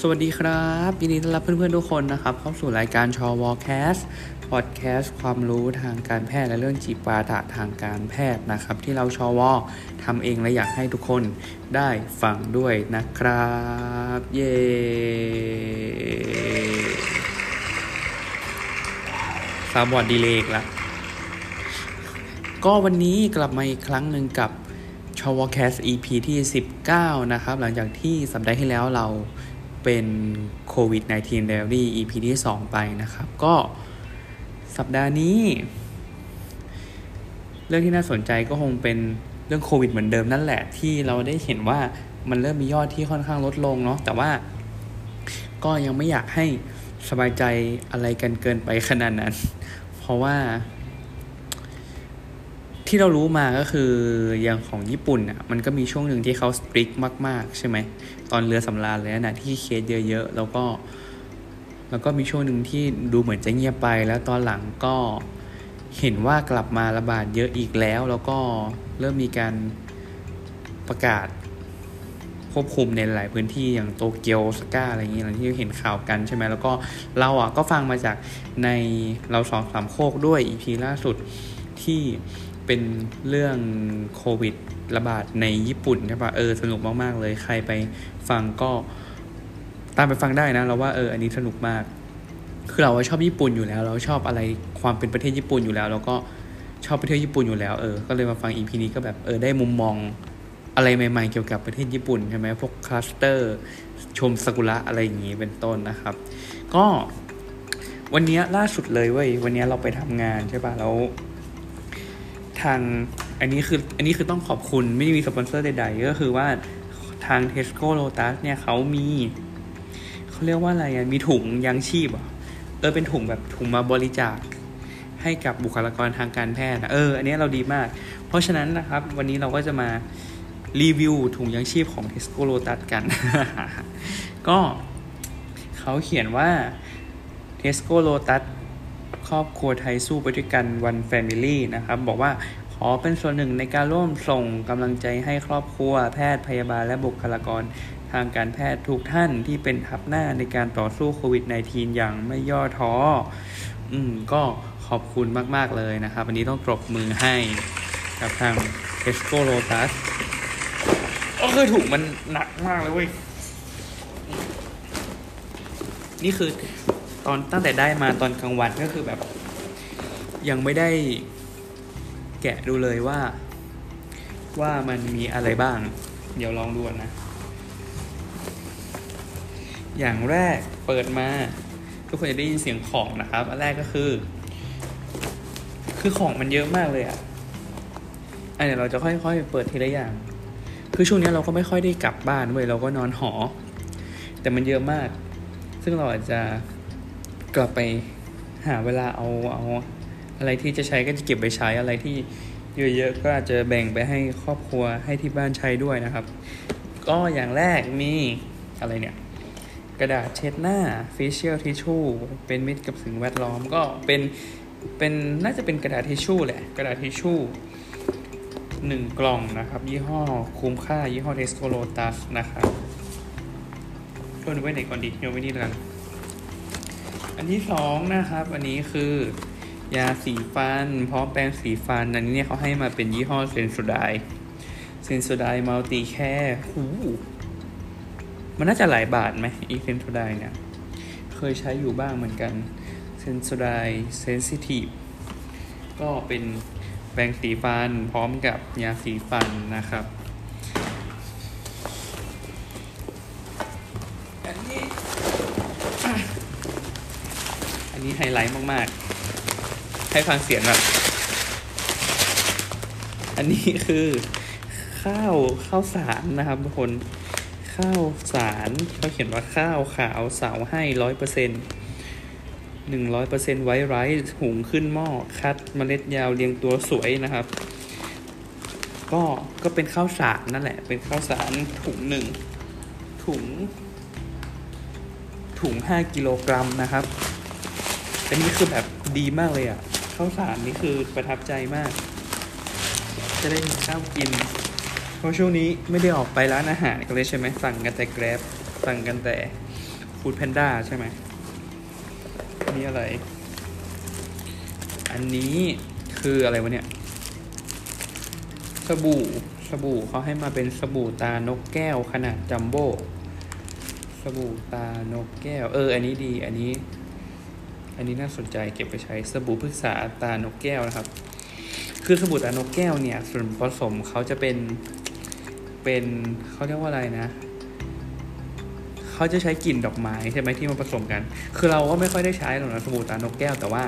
สวัสดีครับยินดีต้อนรับเพื่อนๆทุกคนนะครับ เข้าสู่รายการชอวอแคสต์ความรู้ทางการแพทย์และเรื่องจิปาถะทางการแพทย์นะครับ ที่เราชอวอทำเองและอยากให้ทุกคนได้ฟังด้วยนะครับ เย้สวัสดีอีกละก็วันนี้กลับมาอีกครั้งหนึ่งกับชอวอลแคส EP ที่ 19 นะครับ หลังจากที่สัปดาห์ที่แล้วเรา เป็นโควิด -19 Diary EP ที่ 2 ไปนะครับ ก็สัปดาห์นี้ เรื่องที่น่าสนใจก็คงเป็นเรื่องโควิดเหมือนเดิมนั่นแหละที่เราได้เห็นว่ามันเริ่มมียอดที่ค่อนข้างลดลงเนาะแต่ว่าก็ยังไม่อยากให้สบายใจอะไรกันเกินไปขนาดนั้น เพราะว่า ที่เรารู้มาก็คืออย่างของญี่ปุ่นอะมันก็มีช่วงหนึ่งที่เขาสตริกมาก ๆ ใช่ไหม ตอนเรือสำราญเลยนะที่เคสเยอะๆแล้วก็ แล้วก็มีช่วงหนึ่งที่ดูเหมือนจะเงียบไป แล้วตอนหลังก็เห็นว่ากลับมาระบาดเยอะอีกแล้ว แล้วก็เริ่มมีการประกาศควบคุมในหลายพื้นที่อย่างโตเกียวสก้าอะไรอย่างเงี้ยที่เห็นข่าวกันใช่ไหมแล้วก็เราอะก็ฟังมาจากในเราสองสามโคกด้วย EP ล่าสุดที่เป็นเรื่องโควิด ระบาดในญี่ปุ่นใช่ปะเออสนุกมากๆเลย ใครไปฟังก็ตามไปฟังได้นะเราว่าเอออันนี้สนุกมาก คือเราชอบญี่ปุ่นอยู่แล้ว เราชอบอะไรความเป็นประเทศญี่ปุ่นอยู่แล้ว แล้วก็ชอบไปประเทศญี่ปุ่นอยู่แล้วเออก็เลยมาฟัง EP นี้ก็แบบเออได้มุมมองอะไรใหม่ ๆ เกี่ยวกับประเทศญี่ปุ่นใช่ไหมพวก cluster ชมซากุระอะไรอย่างงี้เป็นต้นนะครับ ก็วันนี้ล่าสุดเลยเว้ยวันนี้เราไปทำงานใช่ปะแล้วทาง อันนี้คืออันนี้คือต้องขอบคุณไม่ได้มีสปอนเซอร์ใดๆ ก็คือว่าทาง Tesco Lotus เนี่ยเขามีเขาเรียกว่าอะไรอะมีถุงยังชีพอะเออเป็นถุงแบบถุงมาบริจาคให้กับบุคลากรทางการแพทย์นะเออ อันนี้เราดีมาก เพราะฉะนั้นนะครับ วันนี้เราก็จะมารีวิวถุงยังชีพของ Tesco Lotus กัน ก็เขาเขียนว่า Tesco Lotus ครอบครัวไทยสู้ไปด้วยกันวันแฟมิลี่นะครับ บอกว่า ขอเป็นส่วนหนึ่งในการร่วมส่งกำลังใจให้ครอบครัว แพทย์พยาบาลและบุคลากรทางการแพทย์ทุกท่านที่เป็นทับหน้าในการต่อสู้โควิด -19 อย่างไม่ย่อท้อ อืมก็ขอบคุณมาก ๆ เลยนะครับวันนี้ต้องปรบมือให้กับทาง Tesco Lotus ก็คือถุงมันหนักมากเลยเว้ย นี่คือตอนตั้งแต่ได้มาตอนกลางวันก็คือแบบ ยังไม่ได้ แกะดูเลยว่า ว่ามันมีอะไรบ้าง เดี๋ยวลองดูนะ อย่างแรกเปิดมา ทุกคนจะได้ยินเสียงของนะครับ อันแรกก็คือ คือของมันเยอะมากเลยอะ่ะอันเดี๋ยวเราจะค่อยๆ เปิดทีละอย่าง คือช่วงนี้เราก็ไม่ค่อยได้กลับบ้านเว้ยเราก็นอนหอ แต่มันเยอะมาก ซึ่งเราอาจจะกลับไปหาเวลาเอาเอา อะไรที่จะใช้ก็จะเก็บไปใช้อะไรที่เยอะๆก็อาจจะแบ่งไปให้ครอบครัวให้ที่บ้านใช้ด้วยนะครับ ก็อย่างแรกมีอะไรเนี่ย กระดาษเช็ดหน้า facial tissue เป็นมิตรกับสิ่งแวดล้อมก็เป็นเป็นน่าจะเป็นกระดาษทิชชู่แหละ กระดาษทิชชู่หนึ่งกล่องนะครับ ยี่ห้อคุ้มค่า ยี่ห้อ Tesco Lotus นะครับก็ดูไว้ไหนก่อนดีโยนไว้นี่แล้วกัน อันที่สองนะครับ อันนี้คือ ยาสีฟัน พร้อมแปรงสีฟัน อันนี้เนี่ยเขาให้มาเป็นยี่ห้อ Sensodyne Sensodyne Multi Care หูมันน่าจะหลายบาทไหมอี Sensodyne เนี่ย เคยใช้อยู่บ้างเหมือนกัน Sensodyne Sensitive ก็เป็นแปรงสีฟัน พร้อมกับยาสีฟันนะครับอันนี้อันนี้ไฮไลท์มาก ๆ ให้ฟังเสียงแบบอันนี้คือ ข้าวข้าวสารนะครับทุกคนข้าวสารเขาเขียนว่าข้าวขาวสาวให้ร้อยเปอร์เซ็นต์หนึ่งร้อยเปอร์เซ็นต์ไวท์ไรซ์หุงขึ้นหม้อคัดเมล็ดยาวเรียงตัวสวยนะครับ ก็ก็เป็นข้าวสารนั่นแหละ เป็นข้าวสารถุงหนึ่งถุง ถุงห้ากิโลกรัมนะครับ อันนี้คือแบบดีมากเลยอะ่ะ ข้าวสารนี่คือประทับใจมาก จะได้มีข้าวกิน เพราะช่วงนี้ไม่ได้ออกไปร้านอาหารกันเลยใช่ไหมสั่งกันแต่แกร็บสั่งกันแต่ฟู้ดแพนด้าใช่ไหมอันนี้อะไร อันนี้คืออะไรวะเนี่ย สบู่สบู่เขาให้มาเป็นสบู่ตานกแก้วขนาดจัมโบ้สบู่ตานกแก้ว เออ อันนี้ดี อันนี้ อันนี้น่าสนใจเก็บไปใช้สบู่พฤกษาตานกแก้วนะครับ คือสบู่ตานกแก้วเนี่ยส่วนผสมเขาจะเป็นเป็นเขาเรียกว่าอะไรนะเขาจะใช้กลิ่นดอกไม้ใช่ไหมที่มาผสมกัน คือเราก็ไม่ค่อยได้ใช้หรอกนะสบู่ตานกแก้วแต่ว่า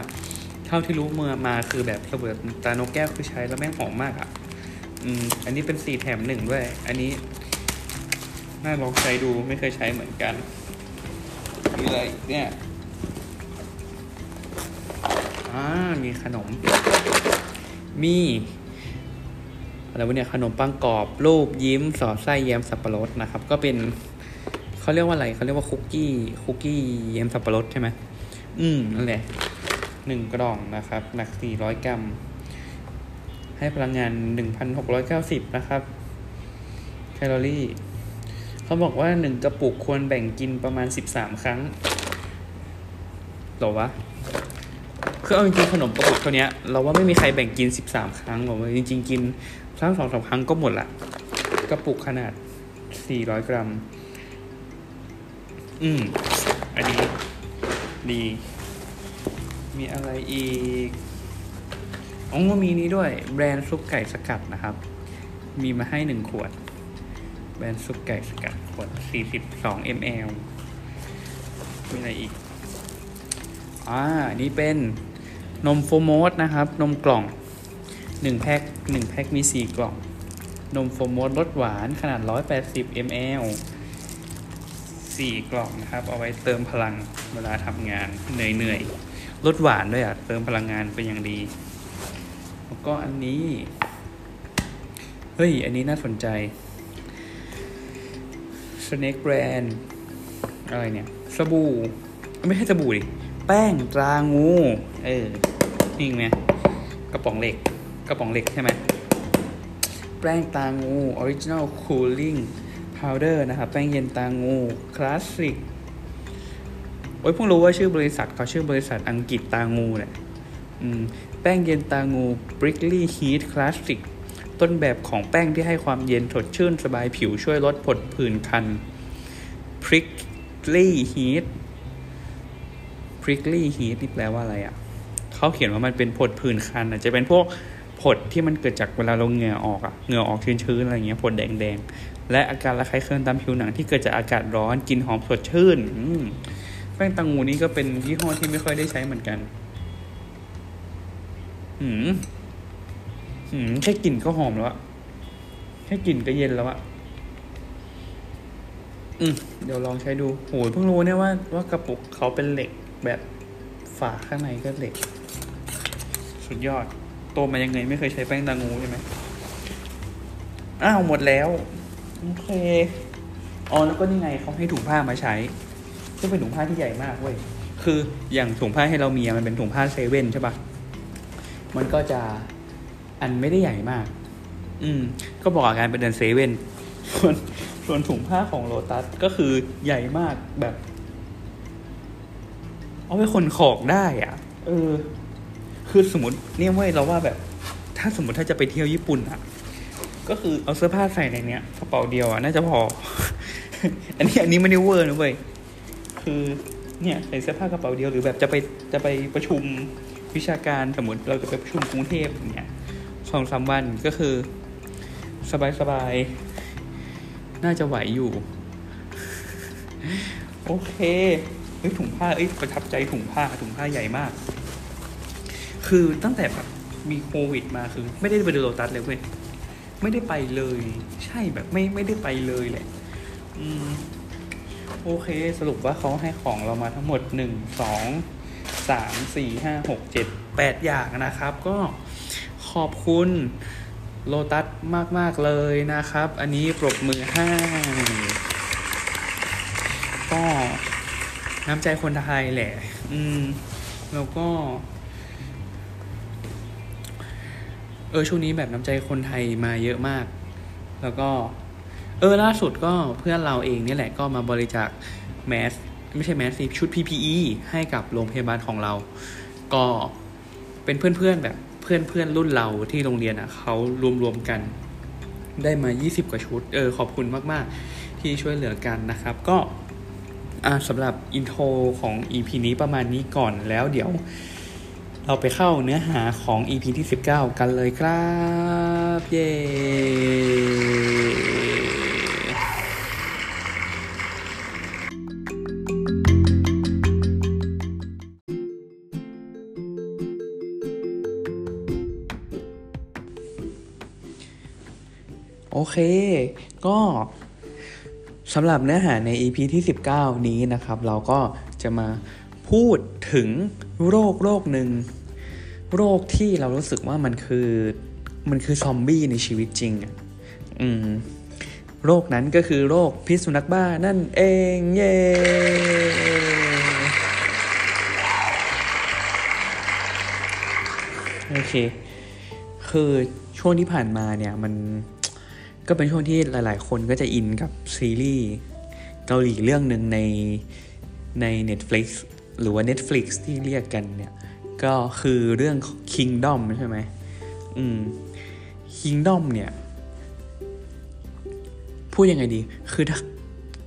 เท่าที่รู้เมื่อมาคือแบบสบู่ตานกแก้วคือใช้แล้วแม่งหอมมากอะ่ะอืมอันนี้เป็นสี่แถมหนึ่งด้วย อันนี้น่าลองใช้ดูไม่เคยใช้เหมือนกันมีอะไรอีกเนี่ย อ่ามีขนม มีอะไรวะเนี่ยขนมปังกรอบรูปยิ้มสอดไส้แยมสับปะรดนะครับ ก็เป็นเขาเรียกว่าอะไรเขาเรียกว่าคุกกี้คุกกี้แยมสับปะรดใช่ไหมอืมนั่นแหละหนึ่งกล่องนะครับหนักสี่ร้อยกรัม ให้พลังงานหนึ่งพันหกร้อยเก้าสิบนะครับ แคลอรี่ เขาบอกว่าหนึ่งกระปุกควรแบ่งกินประมาณสิบสามครั้งหรอวะ คือเอาจริงๆขนมกระปุกเท่านี้เราว่าไม่มีใครแบ่งกินสิบสามครั้งหรอกจริง ๆ กินสักสองสามครั้งก็หมดละกระปุกขนาดสี่ร้อยกรัม อืม อันนี้ดี มีอะไรอีกอ๋อมีนี้ด้วย แบรนด์ซุปไก่สกัดนะครับ มีมาให้หนึ่งขวด แบรนด์ซุปไก่สกัดขวดสี่สิบสอง ml มีอะไรอีก อ่านี่เป็นนมโฟโมสนะครับ นมกล่องหนึ่งแพ็คหนึ่งแพ็คมีสี่กล่อง นมโฟโมสรสหวานขนาดร้อยแปดสิบ ml สี่กล่องนะครับ เอาไว้เติมพลังเวลาทำงานเหนื่อยเหนื่อยๆรสหวานด้วยอะ เติมพลังงานเป็นอย่างดี แล้วก็อันนี้ เฮ้ย อันนี้น่าสนใจ Snake Brand อะไรเนี่ย สบู่ ไม่ใช่สบู่ดิ แป้งตรางูเออนี่ไงกระป๋องเหล็กกระป๋องเหล็กใช่ไหมแป้งตางู Original Cooling Powder นะครับแป้งเย็นตางูคลาสสิกโอ้ยเพิ่งรู้ว่าชื่อบริษัทเขาชื่อบริษัทอังกฤษตางูแหละอืมแป้งเย็นตางู Prickly Heat Classic ต้นแบบของแป้งที่ให้ความเย็นสดชื่นสบายผิวช่วยลดผดผื่นคัน Prickly Heat prickly heat นี่แปลว่าอะไรอะ่ะเขาเขียนว่ามันเป็นผดผื่นคันอะจะเป็นพวกผดที่มันเกิดจากเวลาเราเหงื่อออกอะ่ะเหงื่อออกชื้นๆอะไรเงี้ยผดแดงๆ และอาการระคายเคืองตามผิวหนังที่เกิดจากอากาศร้อนกินหอมสดชื่นอืมแป้งตังงูนี่ก็เป็นยี่ห้อที่ไม่ค่อยได้ใช้เหมือนกันหืมหืมแค่กลิ่นก็หอมแล้วอะแค่กลิ่นก็เย็นแล้วอะอืมเดี๋ยวลองใช้ดูโหยเพิ่งรู้เนี่ยว่าว่ากระปุกเขาเป็นเหล็ก แบบฝาข้างในก็เหล็ก สุดยอด โตมายังไงไม่เคยใช้แป้งตางูใช่ไหมอ้าวหมดแล้ว โอเคอ๋อแล้วก็นี่ไงเขาให้ถุงผ้ามาใช้ซึ่งเป็นถุงผ้าที่ใหญ่มากเว้ยคืออย่างถุงผ้าให้เรามีอะมันเป็นถุงผ้าเซเว่นใช่ปะมันก็จะอันไม่ได้ใหญ่มาก อืม ก็บอกอาการเป็นเดินเซเว่นส่วนส่วนถุงผ้าของโลตัสก็คือใหญ่มากแบบ เอาไว้คนของได้อะ เออ คือสมมติเนี่ยเว้ยเราว่าแบบ ถ้าสมมติถ้าจะไปเที่ยวญี่ปุ่นอะ ก็คือเอาเสื้อผ้าใส่ในเนี้ยกระเป๋าเดียวอะน่าจะพอ อันนี้อันนี้ไม่ได้เวอร์นะเว้ย คือเนี่ยใส่เสื้อผ้ากระเป๋าเดียวหรือแบบจะไปจะไปประชุมวิชาการสมมติเราจะไปประชุมกรุงเทพอย่างเงี้ยสองสามวันก็คือ สบายสบายๆน่าจะไหวอยู่ โอเค เฮ้ยถุงผ้าเอ้ยประทับใจถุงผ้าถุงผ้าใหญ่มาก คือตั้งแต่แบบมีโควิดมาคือ ไม่ได้ไปดูโลตัสเลยเว้ยไม่ได้ไปเลย ใช่แบบไม่ไม่ได้ไปเลยแหละ อืมโอเค สรุปว่าเขาให้ของเรามาทั้งหมดหนึ่งสองสามสี่ห้าหกเจ็ดแปดอย่างนะครับ ก็ขอบคุณโลตัสมาก ๆ เลยนะครับ อันนี้ปรบมือให้ก็ น้ำใจคนไทยแหละ อืม แล้วก็ เออช่วงนี้แบบน้ำใจคนไทยมาเยอะมาก แล้วก็ เออล่าสุดก็เพื่อนเราเองนี่แหละก็มาบริจาคแมสไม่ใช่แมสซีชุด PPE ให้กับโรงพยาบาลของเรา ก็เป็นเพื่อนๆแบบเพื่อนเพื่อนรุ่นเราที่โรงเรียนอะเขารวมๆกันได้มา 20 กว่าชุด เออ ขอบคุณมาก ๆ ที่ช่วยเหลือกันนะครับ ก็ อ่าสำหรับอินโทรของ EP นี้ประมาณนี้ก่อนแล้วเดี๋ยว เราไปเข้าเนื้อหาของ EP ที่ 19 กันเลยครับ เย้โอเค ก็ สำหรับเนื้อหาใน EP ที่ 19 นี้นะครับ เราก็จะมาพูดถึงโรคโรคหนึ่ง โรคที่เรารู้สึกว่ามันคือมันคือซอมบี้ในชีวิตจริงอืมโรคนั้นก็คือโรคพิษสุนัขบ้านั่นเองเย้โอเค คือช่วงที่ผ่านมาเนี่ยมัน ก็เป็นช่วงที่หลาย ๆ คนก็จะอินกับซีรีส์เกาหลีเรื่องหนึ่งในใน Netflix หรือว่า Netflix ที่เรียกกันเนี่ย ก็คือเรื่อง Kingdom ใช่ไหมอืม Kingdom เนี่ย พูดยังไงดี คือถ้า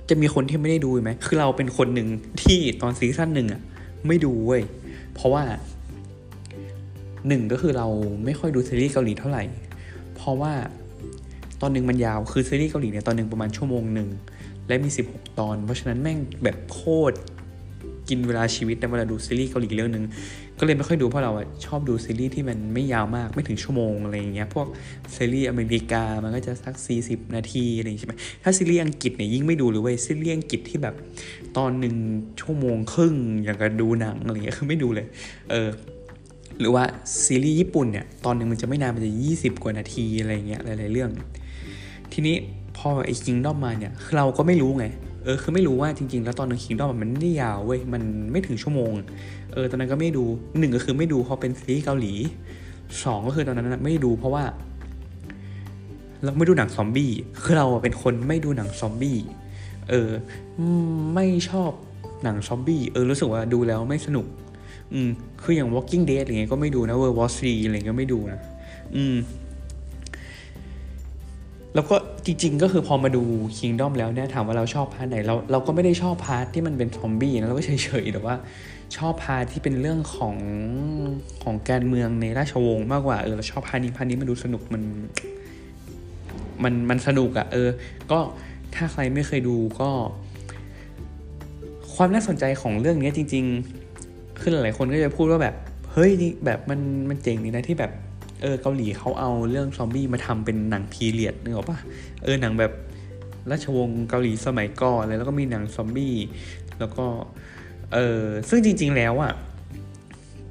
จะมีคนที่ไม่ได้ดูไหม คือเราเป็นคนหนึ่งที่ตอนซีซั่นหนึ่งอะไม่ดูเว้ย เพราะว่าหนึ่งก็คือเราไม่ค่อยดูซีรีส์เกาหลีเท่าไหร่ เพราะว่า ตอนหนึ่งมันยาวคือซีรีส์เกาหลีเนี่ยตอนหนึ่งประมาณชั่วโมงหนึ่งและมี 16 ตอน เพราะฉะนั้นแม่งแบบโคตรกินเวลาชีวิตในเวลาดูซีรีส์เกาหลีเรื่องหนึ่งก็เลยไม่ค่อยดูเพราะเราชอบดูซีรีส์ที่มันไม่ยาวมากไม่ถึงชั่วโมงอะไรอย่างเงี้ยพวกซีรีส์อเมริกามันก็จะสัก 40 นาทีอะไรอย่างใช่ไหมถ้าซีรีส์อังกฤษเนี่ยยิ่งไม่ดูหรือว่าซีรีส์อังกฤษที่แบบตอนหนึ่งชั่วโมงครึ่งอย่างกับดูหนังอะไรเงี้ยคือไม่ดูเลยเออหรือว่าซีรีส์ญี่ปุ่นเนี่ยตอนหนึ่งมันจะไม่นานมันจะ 20 กว่านาทีอะไรเงี้ยหลายๆเรื่อง ทีนี้พอไอ้คิงดอมมาเนี่ยคือเราก็ไม่รู้ไง เออคือไม่รู้ว่าจริง ๆ แล้วตอนนึงคิงดอมมันไม่ได้ยาวเว้ยมันไม่ถึงชั่วโมง เออตอนนั้นก็ไม่ดูหนึ่งก็คือไม่ดูเพราะเป็นซีรีส์เกาหลีสองก็คือตอนนั้นไม่ดูเพราะว่า เราไม่ดูหนังซอมบี้คือเราเป็นคนไม่ดูหนังซอมบี้เออไม่ชอบหนังซอมบี้เออรู้สึกว่าดูแล้วไม่สนุก อืมคืออย่าง Walking Dead อะไรเงี้ยก็ไม่ดูนะ World War 3อะไรก็ไม่ดูนะ อืม แล้วก็จริง ๆ ก็คือพอมาดู Kingdom แล้วเนี่ยถามว่าเราชอบ part ไหนเราเราก็ไม่ได้ชอบ part ที่มันเป็นซอมบี้นะเราก็เฉยๆแต่ว่าชอบ part ที่เป็นเรื่องของของการเมืองในราชวงศ์มากกว่าเออเราชอบ part นี้ part นี้มันดูสนุกมันมันมันสนุกอะเออ ก็ถ้าใครไม่เคยดูก็ ความน่าสนใจของเรื่องนี้จริง ๆ คือหลายๆคนก็จะพูดว่าแบบ เฮ้ยแบบมันมันเจ๋งนี่นะที่แบบ เออเกาหลีเขาเอาเรื่องซอมบี้มาทำเป็นหนังพีเรียดนึกออกปะเออหนังแบบราชวงศ์เกาหลีสมัยก่อนเลยแล้วก็มีหนังซอมบี้แล้วก็เออซึ่งจริง ๆ แล้วอะ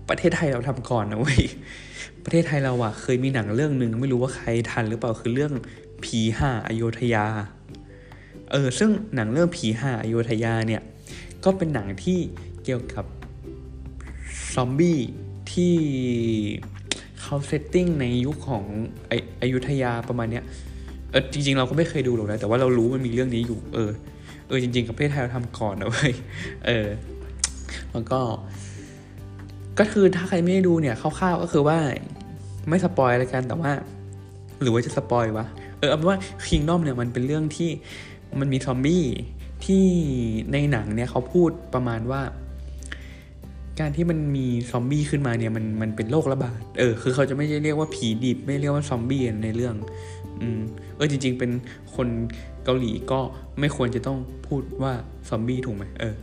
ประเทศไทยเราทำก่อนนะเว้ยประเทศไทยเราอะเคยมีหนังเรื่องหนึ่งไม่รู้ว่าใครทันหรือเปล่าคือเรื่องผีห้าอโยธยาเออซึ่งหนังเรื่องผีห้าอโยธยาเนี่ยก็เป็นหนังที่เกี่ยวกับซอมบี้ที่ เขาเซตติ้งในยุคของไออยุธยาประมาณเนี้ยเออจริง ๆ เราก็ไม่เคยดูหรอกนะแต่ว่าเรารู้มันมีเรื่องนี้อยู่ เออเออจริง ๆ กับประเทศไทยเราทำก่อนนะเว้ยเออแล้วก็ ก็คือถ้าใครไม่ได้ดูเนี่ยคร่าวๆก็คือว่าไม่สปอยแล้วกันแต่ว่า หรือว่าจะสปอยวะเออเอาเป็นว่าคิงดอมเนี่ยมันเป็นเรื่องที่มันมีซอมบี้ที่ในหนังเนี่ยเขาพูดประมาณว่า การที่มันมีซอมบี้ขึ้นมาเนี่ยมันมันเป็นโรคระบาด เออ คือเขาจะไม่ได้เรียกว่าผีดิบไม่เรียกว่าซอมบี้ในเรื่อง อืม เออจริง ๆ เป็นคนเกาหลีก็ไม่ควรจะต้องพูดว่าซอมบี้ถูกไหมเออ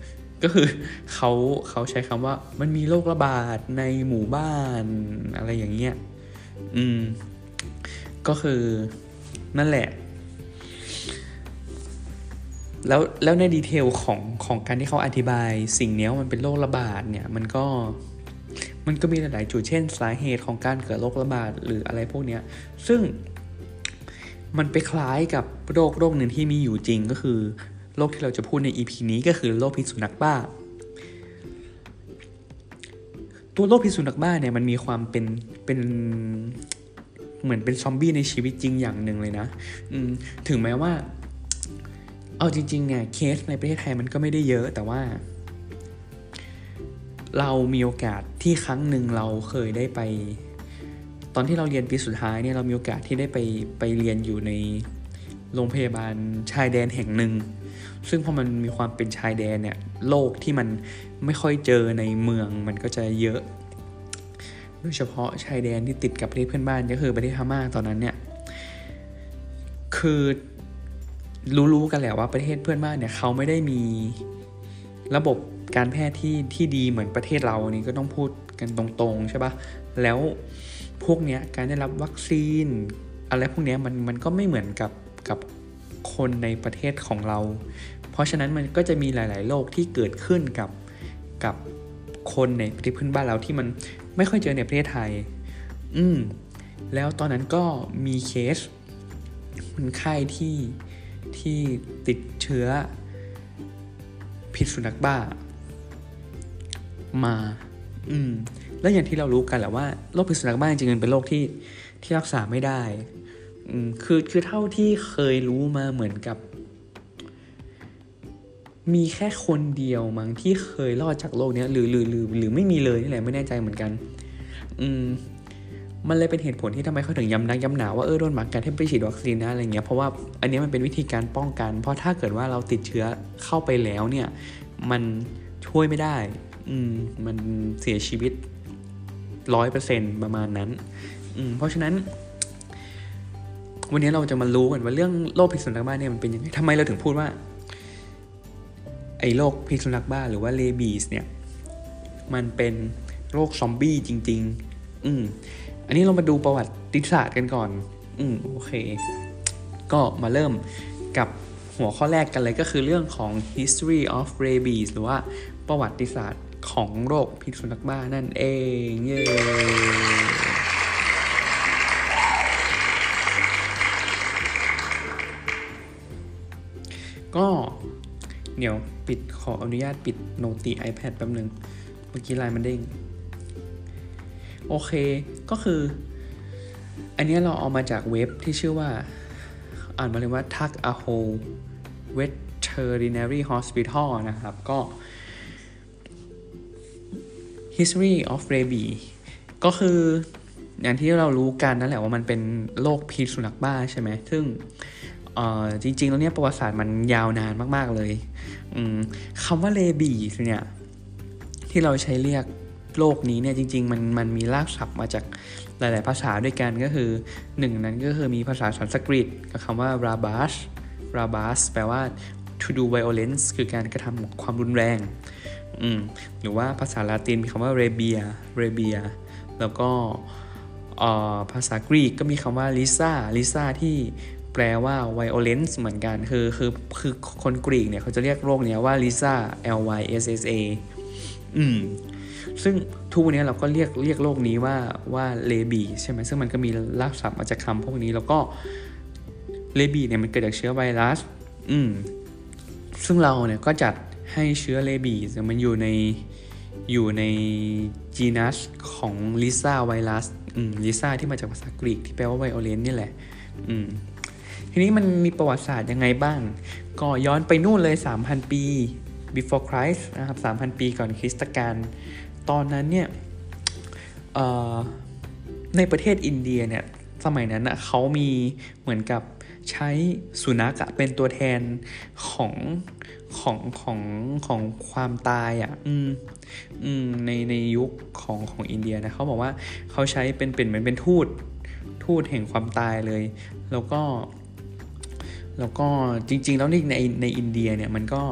ก็คือเขาเขาใช้คำว่ามันมีโรคระบาดในหมู่บ้านอะไรอย่างเงี้ย อืม ก็คือนั่นแหละ แล้วแล้วในดีเทลของของการที่เขาอธิบายสิ่งนี้มันเป็นโรคระบาดเนี่ยมันก็มันก็มีหลายๆจุดเช่น สาเหตุของการเกิดโรคระบาดหรืออะไรพวกเนี้ยซึ่งมันไปคล้ายกับโรคโรคหนึ่งที่มีอยู่จริงก็คือโรคที่เราจะพูดใน EP นี้ก็คือโรคพิษสุนัขบ้า ตัวโรคพิษสุนัขบ้าเนี่ยมันมีความเป็นเป็นเหมือนเป็นซอมบี้ในชีวิตจริงอย่างหนึ่งเลยนะถึงแม้ว่า เอาจริงๆเนี่ยเคสในประเทศไทยมันก็ไม่ได้เยอะแต่ว่า เรามีโอกาสที่ครั้งหนึ่งเราเคยได้ไป ตอนที่เราเรียนปีสุดท้ายเนี่ยเรามีโอกาสที่ได้ไปไปเรียนอยู่ในโรงพยาบาลชายแดนแห่งหนึ่ง ซึ่งพอมันมีความเป็นชายแดนเนี่ยโลกที่มันไม่ค่อยเจอในเมืองมันก็จะเยอะ โดยเฉพาะชายแดนที่ติดกับประเทศเพื่อนบ้านก็คือประเทศพม่าตอนนั้นเนี่ยคือ รู้ๆกันแหละว่าประเทศเพื่อนบ้านเนี่ยเขาไม่ได้มีระบบการแพทย์ที่ที่ดีเหมือนประเทศเราอันี่ก็ต้องพูดกันตรงๆใช่ปะแล้วพวกเนี้ยการได้รับวัคซีน อะไรพวกเนี้ยมันมันก็ไม่เหมือนกับกับคนในประเทศของเรา เพราะฉะนั้นมันก็จะมีหลาย ๆ โรคที่เกิดขึ้นกับกับคนในประเทศเพื่อนบ้านเราที่มันไม่ค่อยเจอในประเทศไทย อืมแล้วตอนนั้นก็มีเคสคนไข้ที่ ที่ติดเชื้อ พิษสุนัขบ้า มา อืม แล้วอย่างที่เรารู้กันแหละว่าโรคพิษสุนัขบ้าจริงๆเป็นโรคที่ที่รักษาไม่ได้ อืม คือคือเท่าที่เคยรู้มาเหมือนกับ มีแค่คนเดียวมั้งที่เคยรอดจากโรคเนี้ยหรือหรือหรือหรือไม่มีเลยนี่แหละไม่แน่ใจเหมือนกัน อืม มันเลยเป็นเหตุผลที่ทำไมเขาถึงย้ำนักย้ำหนาว่าเออโดนหมากัดให้ไปฉีดวัคซีนนะอะไรเงี้ยเพราะว่าอันนี้มันเป็นวิธีการป้องกัน เพราะถ้าเกิดว่าเราติดเชื้อเข้าไปแล้วเนี่ยมันช่วยไม่ได้ อืมมันเสียชีวิตร้อยเปอร์เซ็นต์ประมาณนั้น อืมเพราะฉะนั้น วันนี้เราจะมารู้กันว่าเรื่องโรคพิษสุนัขบ้าเนี่ยมันเป็นยังไงทำไมเราถึงพูดว่า ไอ้โรคพิษสุนัขบ้าหรือว่าเลบีสเนี่ย มันเป็นโรคซอมบี้จริง ๆ อืม อันนี้เรามาดูประวัติศาสตร์กันก่อน อืมโอเค ก็มาเริ่มกับหัวข้อแรกกันเลยก็คือเรื่องของ history of rabies หรือว่าประวัติศาสตร์ของโรคพิษสุนัขบ้านั่นเอง เย้ก็เดี๋ยวปิดขออนุญาตปิดโนติ iPad แป๊บนึงเมื่อกี้ไลน์มันเด้ง โอเคก็คือ อันนี้เราเอามาจากเว็บที่ชื่อว่า อ่านมาเลยว่า Tuck a Hole Veterinary Hospital นะครับ ก็ History of Rabies ก็คืออย่างที่เรารู้กันนั่นแหละว่ามันเป็นโรคพิษสุนัขบ้าใช่ไหมซึ่งจริงๆ แล้วเนี่ยประวัติศาสตร์มันยาวนานมากๆเลยคำว่าเลบีสเนี่ยที่เราใช้เรียก โลกนี้เนี่ยจริง ๆ มันมันมีรากศัพท์มาจากหลาย ๆ ภาษาด้วยกันก็คือหนึ่งนั้นก็คือมีภาษาสันสกฤตกับคำว่า rabas rabas แปลว่า to do violence คือการกระทำความรุนแรงอืมหรือว่าภาษาลาตินมีคำว่า rebia rebia แล้วก็ภาษากรีกก็มีคำว่า lisa lisa ที่แปลว่า violence เหมือนกัน คือคือคือคนกรีกเนี่ยเขาจะเรียกโรคเนี้ยว่า lisa l y s s a อืมซึ่งทุกวันนี้เราก็เรียกเรียกโรคนี้ว่าว่าเลบีใช่ไหมซึ่งมันก็มีรากศัพท์มาจากคำพวกนี้แล้วก็เลบีเนี่ยมันเกิดจากเชื้อไวรัส อืมซึ่งเราเนี่ยก็จัดให้เชื้อเลบีมันอยู่ในอยู่ในจีนัสของลิซ่าไวรัสอืมลิซ่าที่มาจากภาษากรีกที่แปลว่าไวโอเลนนี่แหละ อืมทีนี้มันมีประวัติศาสตร์ยังไงบ้าง ก็ย้อนไปนู่นเลย 3,000 ปี before Christ นะครับ 3,000 ปีก่อนคริสตกาลตอนนั้นเนี่ยในประเทศอินเดียเนี่ยสมัยนั้นนะเขามีเหมือนกับใช้สุนัขเป็นตัวแทนของของของของความตายอะ่ะ อืมอืมในในยุคของของอินเดียนะเขาบอกว่าเขาใช้เป็นเป็นเหมือนเป็นทูตทูตแห่งความตายเลย แล้วก็ แล้วก็จริง ๆ แล้วในในในอินเดียเนี่ยมันก็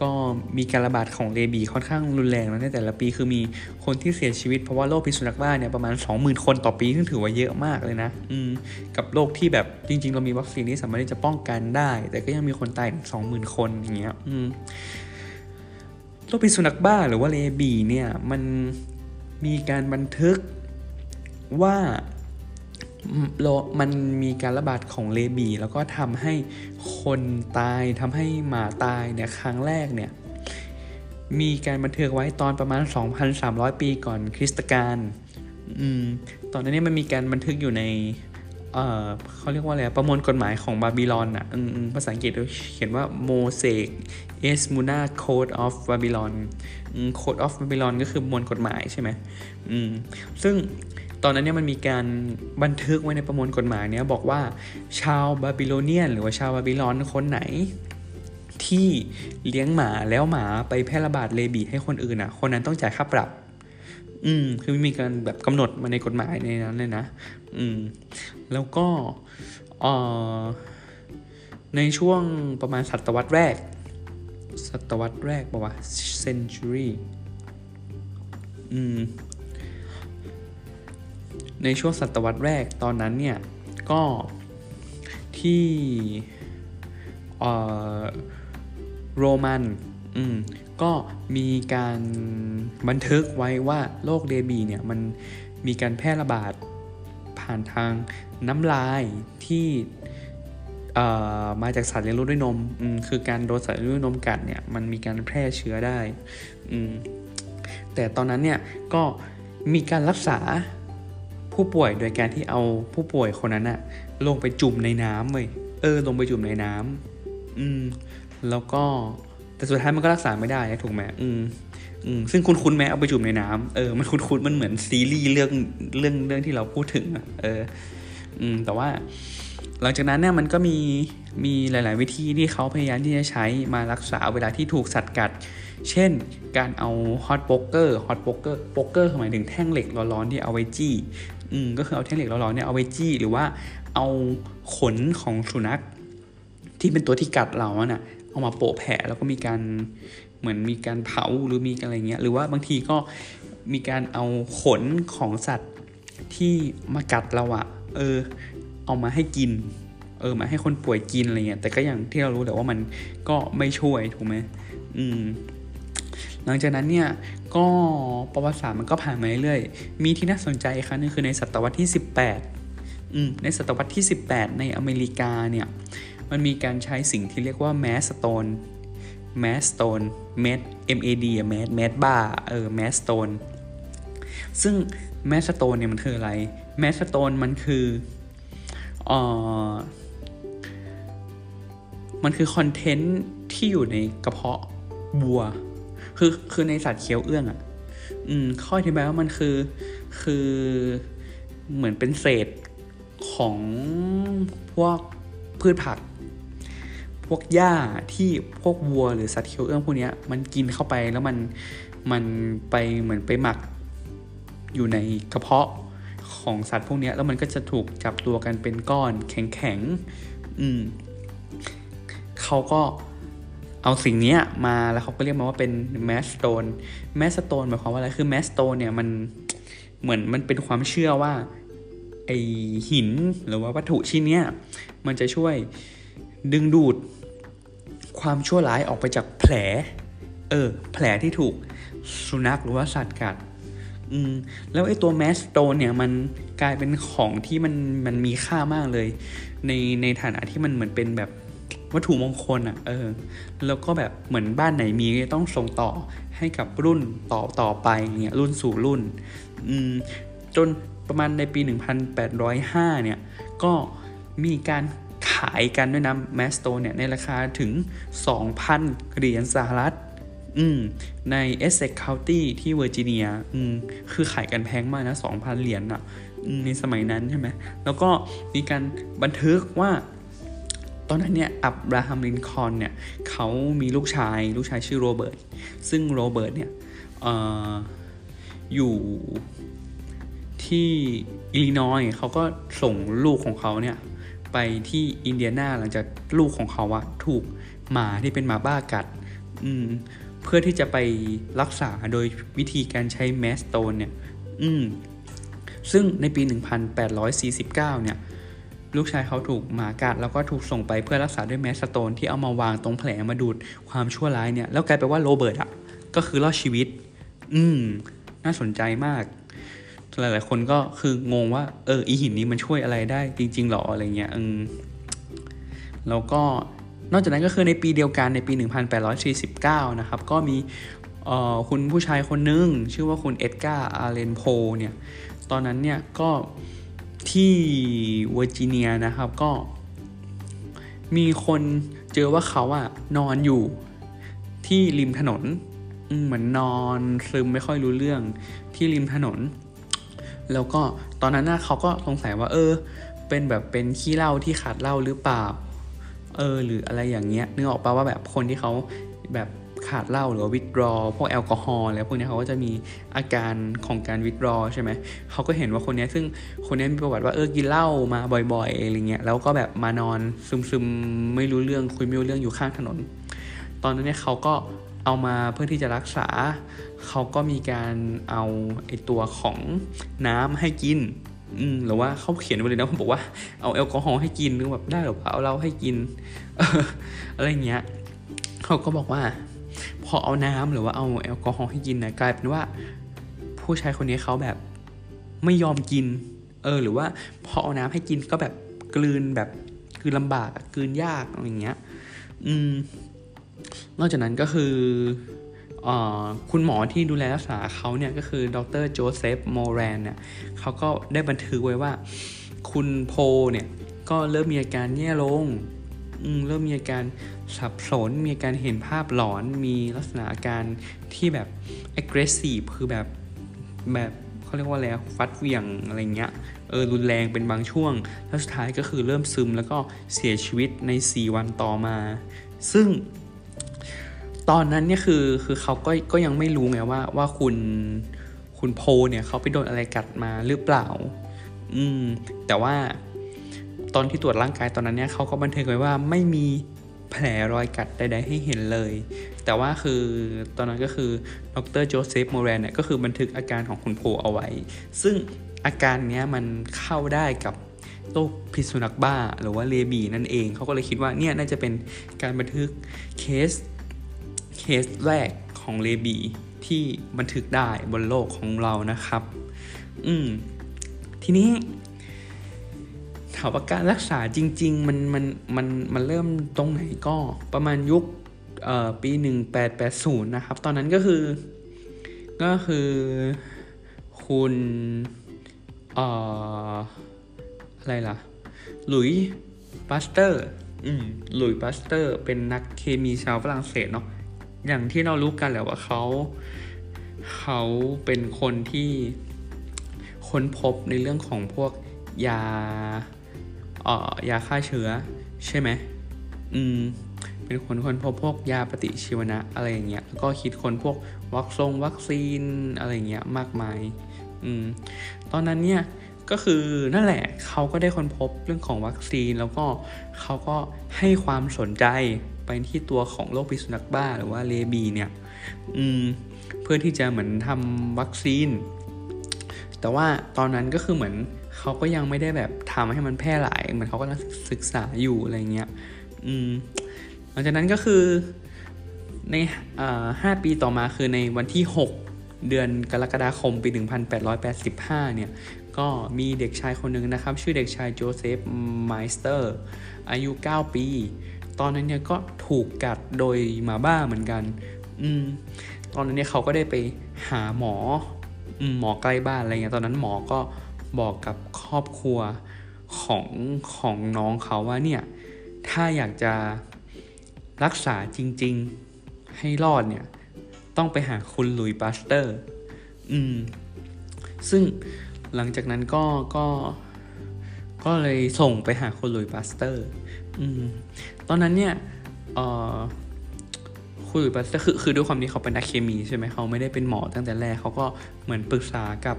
ก็มีการระบาดของเลบีค่อนข้างรุนแรงแล้วในแต่ละปีคือมีคนที่เสียชีวิตเพราะว่าโรคพิษสุนัขบ้าเนี่ยประมาณ 20,000 คนต่อปีซึ่งถือว่าเยอะมากเลยนะอืมกับโรคที่แบบจริง ๆ เรามีวัคซีนที่สามารถที่จะป้องกันได้ แต่ก็ยังมีคนตายถึง20,000 คนอย่างเงี้ยอืมโรคพิษสุนัขบ้าหรือว่าเลบีเนี่ยมันมีการบันทึกว่ามันมีการระบาดของเลบีแล้วก็ทำให้คนตายทำให้หมาตายเนี่ยครั้งแรกเนี่ยมีการบันทึกไว้ตอนประมาณ 2,300 ปีก่อนคริสตกาลอืมตอนนั้นเนี่ยมันมีการบันทึกอยู่ในเออเขาเรียกว่าอะไรประมวลกฎหมายของบาบิลอนอะภาษาอังกฤษเขียนว่า Mosaic es Muna Code of Babylon Code of Babylon ก็คือมวลกฎหมายใช่ไหมอืมซึ่ง ตอนนั้นเนี่ยมันมีการบันทึกไว้ในประมวลกฎหมายเนี่ยบอกว่าชาวบาบิโลเนียน หรือว่าชาวบาบิลอนคนไหน ที่เลี้ยงหมาแล้วหมาไปแพร่ระบาดเลบีให้คนอื่นอะ คนนั้นต้องจ่ายค่าปรับ อืม คือมีการแบบกำหนดมาในกฎหมายในนั้นเลยนะ อืม แล้วก็เอ่อในช่วงประมาณศตวรรษแรก ศตวรรษแรกบอกว่า century อืม ในช่วงศตวรรษแรกตอนนั้นเนี่ย ก็ที่โรมันอืมก็มีการบันทึกไว้ว่าโรคเดบีเนี่ย มันมีการแพร่ระบาดผ่านทางน้ำลายที่มาจากสัตว์เลี้ยงลูกด้วยนมคือการโดนสัตว์เลี้ยงลูกด้วยนมกัดเนี่ยมันมีการแพร่เชื้อได้ แต่ตอนนั้นเนี่ยก็มีการรักษา ผู้ป่วยโดยการที่เอาผู้ป่วยคนนั้นอะลงไปจุ่มในน้ำเลยเออ ลงไปจุ่มในน้ำอืม แล้วก็ แต่สุดท้ายมันก็รักษาไม่ได้ถูกไหมอืม อืม ซึ่งคุณคุณแม้เอาไปจุ่มในน้ำเออ มันคุณคุณมันเหมือนซีรีส์เรื่องเรื่องเรื่องที่เราพูดถึงอะ เออ อืม แต่ว่า หลังจากนั้นเนี่ยมันก็มีมีหลาย ๆ วิธีที่เขาพยายามที่จะใช้มารักษาเวลาที่ถูกสัตว์กัด เช่น การเอา hot poker hot poker poker หมายถึงแท่งเหล็กร้อนๆที่เอาไว้จี้ อืมก็คือเอาแท่งเหล็กร้อนๆเนี่ยเอาไว้จี้หรือว่าเอาขนของสุนัขที่เป็นตัวที่กัดเราเนี่ยเอามาโปะแผลแล้วก็มีการเหมือนมีการเผาหรือมีอะไรเงี้ยหรือว่าบางทีก็มีการเอาขนของสัตว์ที่มากัดเราอะเออ เอามาให้กิน เออมาให้คนป่วยกินอะไรเงี้ยแต่ก็อย่างที่เรารู้แต่ว่ามันก็ไม่ช่วยถูกไหมอืม หลังจากนั้นเนี่ยก็ประวัติศาสตร์มันก็ผ่านมาเรื่อยๆ มีที่น่าสนใจครั้งนึงคือในศตวรรษที่ 18อืมในศตวรรษที่ 18 ในอเมริกาเนี่ยมันมีการใช้สิ่งที่เรียกว่าแมสโตนแมสโตนเมด M A D แมสแมสบ้าเออแมสโตนซึ่งแมสโตนเนี่ยมันคืออะไร mad stone มันคืออ่อมันคือ content ที่อยู่ในกระเพาะวัว คือคือในสัตว์เคี้ยวเอื้องอะ่ะ อืมข้อที่แปลว่ามันคือ คือเหมือนเป็นเศษของพวกพืชผัก พวกหญ้าที่พวกวัวหรือสัตว์เคี้ยวเอื้องพวกนี้มันกินเข้าไปแล้วมันมันไปเหมือนไปหมักอยู่ในกระเพาะของสัตว์พวกนี้แล้วมันก็จะถูกจับตัวกันเป็นก้อนแข็งๆอืมเขาก็ เอาสิ่งนี้มาแล้วเขาก็เรียกมาว่าเป็น mad stone mad stone หมายความว่าอะไรคือ mad stone เนี่ยมันเหมือนมันเป็นความเชื่อว่าไอ้หินหรือว่าวัตถุชิ้นนี้มันจะช่วยดึงดูดความชั่วร้ายออกไปจากแผล เออ แผลที่ถูกสุนัขหรือว่าสัตว์กัด อืม แล้วไอ้ตัว mad stone เนี่ยมันกลายเป็นของที่มันมันมีค่ามากเลย ในในฐานะที่มันเหมือนเป็นแบบ วัตถุมงคลอะเออแล้วก็แบบเหมือนบ้านไหนมีต้องส่งต่อให้กับรุ่นต่อต่อไปเนี่ยรุ่นสู่รุ่นอืมจนประมาณในปี 1805 เนี่ย ก็มีการขายกันด้วยนะ madstone เนี่ย ในราคาถึง 2,000 เหรียญสหรัฐอืมใน Essex County ที่เวอร์จิเนียอืมคือขายกันแพงมากนะ 2,000 เหรียญอะในสมัยนั้นใช่ไหมแล้วก็มีการบันทึกว่า ตอนนั้นเนี่ยอับราฮัมลินคอนเนี่ยเขามีลูกชายลูกชายชื่อโรเบิร์ตซึ่งโรเบิร์ตเนี่ยออยู่ที่อิลลินอยเขาก็ส่งลูกของเขาเนี่ยไปที่อินเดียนาหลังจากลูกของเขาอะถูกหมาที่เป็นหมาบ้ากัด อืม เพื่อที่จะไปรักษาโดยวิธีการใช้แมสโตนเนี่ย อืม ซึ่งในปี 1849 เนี่ย ลูกชายเขาถูกหมากัดแล้วก็ถูกส่งไปเพื่อรักษาด้วยแมสโตนที่เอามาวางตรงแผลมาดูดความชั่วร้ายเนี่ย แล้วกลายเป็นว่าโรเบิร์ตอะก็คือรอดชีวิต อืม น่าสนใจมากหลายๆคนก็คืองงว่า เอออีหินนี้มันช่วยอะไรได้จริงๆหรออะไรเงี้ยอืมแล้วก็นอกจากนั้นก็คือในปีเดียวกันในปี 1849 นะครับ ก็มีเอ่อคุณผู้ชายคนหนึ่งชื่อว่าคุณเอ็ดการ์อัลลันโพเนี่ย ตอนนั้นเนี่ยก็ ที่เวอร์จิเนียนะครับก็ มีคนเจอว่าเขาอะนอนอยู่ที่ริมถนนเหมือนนอนซึมไม่ค่อยรู้เรื่องที่ริมถนน แล้วก็ตอนนั้นนะเขาก็สงสัยว่า เออ เป็นแบบเป็นขี้เหล้าที่ขาดเหล้าหรือเปล่า เออ หรืออะไรอย่างเงี้ยนึกออกปะว่าแบบคนที่เขาแบบ ขาดเหล้าหรือว่าวิตรอพวกแอลกอฮอล์แล้วพวกนี้เขาก็จะมีอาการของการวิตรอใช่ไหมเขาก็เห็นว่าคนนี้ซึ่งคนนี้มีประวัติว่าเออกินเหล้ามาบ่อยๆอะไรเงี้ยแล้วก็แบบมานอนซึมๆไม่รู้เรื่องคุยไม่รู้เรื่องอยู่ข้างถนน ตอนนั้นเนี่ยเขาก็เอามาเพื่อที่จะรักษา เขาก็มีการเอาไอตัวของน้ำให้กินอืมหรือว่าเขาเขียนไว้เลยนะเขาบอกว่าเอาแอลกอฮอล์ให้กินนึกแบบได้หรือเปล่าเอาเหล้าให้กินอะไรเงี้ยเขาก็บอกว่า พอเอาน้ำหรือว่าเอาแอลกอฮอล์ให้กินนะกลายเป็นว่า ผู้ชายคนนี้เขาแบบไม่ยอมกิน เออ หรือว่าพอเอาน้ำให้กินก็แบบกลืนแบบกลืนลำบากกลืนยากอะไรเงี้ย อืม นอกจากนั้นก็คืออคุณหมอที่ดูแลรักษาเขาเนี่ยก็คือดรโจเซฟโมแรนเนี่ยเขาก็ได้บันทึกไว้ว่า คุณโพเนี่ย ก็เริ่มมีอาการแย่ลง เริ่มมีอาการสับสน มีอาการเห็นภาพหลอน มีลักษณะอาการที่แบบ aggressive คือแบบแบบเขาเรียกว่าอะไรฟัดเวียงอะไรเงี้ย เออ รุนแรงเป็นบางช่วง แล้วสุดท้ายก็คือเริ่มซึมแล้วก็เสียชีวิตใน 4 วันต่อมา ซึ่งตอนนั้นเนี่ยคือคือเขาก็ก็ยังไม่รู้ไงว่าว่าคุณคุณโพเนี่ยเขาไปโดนอะไรกัดมาหรือเปล่า อืม แต่ว่า ตอนที่ตรวจร่างกายตอนนั้นเนี่ยเขาก็บันทึกไว้ว่าไม่มีแผลรอยกัดใดๆให้เห็นเลย แต่ว่าคือตอนนั้นก็คือดรโจเซฟโมเรนเนี่ยก็คือบันทึกอาการของคุณโพเอาไว้ ซึ่งอาการเนี้ยมันเข้าได้กับโรคพิษสุนัขบ้าหรือว่า rabies นั่นเอง เขาก็เลยคิดว่าเนี่ยน่าจะเป็นการบันทึกเคสเคสแรกของเลบีที่บันทึกได้บนโลกของเรานะครับ อืมทีนี้ ถามว่าการรักษาจริง ๆ มันมันมันมันเริ่มตรงไหนก็ประมาณยุคปี 1880 นะครับ ตอนนั้นก็คือ ก็คือคุณออะไรล่ะ หลุยปาสเตอร์ อืม หลุยส์ปาสเตอร์ เป็นนักเคมีชาวฝรั่งเศสเนาะ อย่างที่เรารู้กันแหละว่าเขา เขาเป็นคนที่ค้นพบในเรื่องของพวกยา ยาฆ่าเชื้อใช่ไหมอืมเป็นคนค้นพบพวกยาปฏิชีวนะอะไรอย่างเงี้ยแล้วก็คิดค้นพวกวัคซงวัคซีนอะไรเงี้ยมากมายอืมตอนนั้นเนี่ยก็คือนั่นแหละเขาก็ได้ค้นพบเรื่องของวัคซีนแล้วก็เขาก็ให้ความสนใจไปที่ตัวของโรคพิษสุนัขบ้าหรือว่าเลบีเนี่ยอืมเพื่อที่จะเหมือนทำวัคซีน แต่ว่าตอนนั้นก็คือเหมือน เขาก็ยังไม่ได้แบบทำให้มันแพร่หลายเหมือนเขาก็ศึกษาอยู่อะไรเงี้ยอืมหลังจากนั้นก็คือในห้าปีต่อมาคือในวันที่ 6 เดือนกรกฎาคมปี 1885 เนี่ย ก็มีเด็กชายคนหนึ่งนะครับ ชื่อเด็กชายโจเซฟไมสเตอร์ อายุ 9 ปี ตอนนั้นเนี่ยก็ถูกกัดโดยหมาบ้าเหมือนกัน อืม ตอนนั้นเนี่ยเขาก็ได้ไปหาหมอ หมอใกล้บ้านอะไรเงี้ย ตอนนั้นหมอก็ บอกกับครอบครัวของของน้องเขาว่าเนี่ยถ้าอยากจะรักษาจริง ๆให้รอดเนี่ยต้องไปหาคุณหลุยส์ปาสเตอร์ อืม ซึ่งหลังจากนั้นก็ก็ก็เลยส่งไปหาคุณหลุยส์ปาสเตอร์ อืม ตอนนั้นเนี่ยเออคุณหลุยส์ปาสเตอร์คือคือด้วยความที่เขาเป็นนักเคมีใช่ไหมเขาไม่ได้เป็นหมอตั้งแต่แรกเขาก็เหมือนปรึกษากับ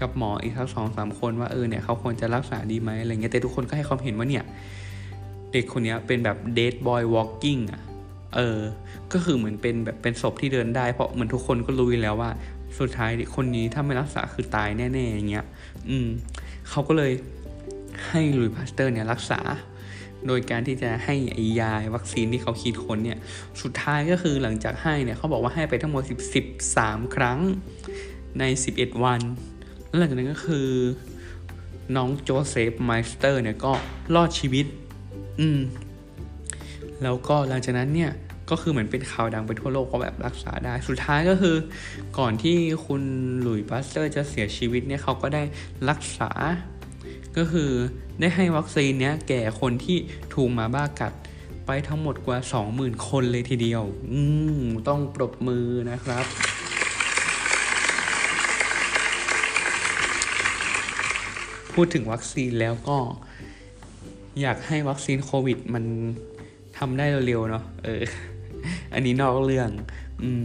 กับหมออีกทั้งสองสามคนว่าเออเนี่ยเขาควรจะรักษาดีไหมอะไรเงี้ยแต่ทุกคนก็ให้ความเห็นว่าเนี่ย เด็กคนนี้เป็นแบบ dead boy walking อะเออ ก็คือเหมือนเป็นแบบเป็นศพที่เดินได้ เพราะเหมือนทุกคนก็รู้แล้วว่า สุดท้ายคนนี้ถ้าไม่รักษาคือตายแน่ๆอย่างเงี้ย อืมเขาก็เลยให้หลุยส์ปาสเตอร์เนี่ยรักษา โดยการที่จะให้ไอ้ยาวัคซีนที่เขาคิดค้นเนี่ย สุดท้ายก็คือหลังจากให้เนี่ยเขาบอกว่าให้ไปทั้งหมด10 13 ครั้งใน 11 วัน แล้วหลังจากนั้นก็คือ น้องโจเซฟไมสเตอร์เนี่ยก็รอดชีวิต อืม แล้วก็หลังจากนั้นเนี่ยก็คือเหมือนเป็นข่าวดังไปทั่วโลกก็แบบรักษาได้ สุดท้ายก็คือ ก่อนที่คุณหลุยส์ปาสเตอร์จะเสียชีวิตเนี่ยเขาก็ได้รักษา ก็คือได้ให้วัคซีนเนี้ยแก่คนที่ถูกหมาบ้ากัดไปทั้งหมดกว่า 20,000 คนเลยทีเดียว อืมต้องปรบมือนะครับ พูดถึงวัคซีนแล้วก็อยากให้วัคซีนโควิด มันทำได้เร็วๆเนาะเออ อันนี้นอกเรื่อง อืม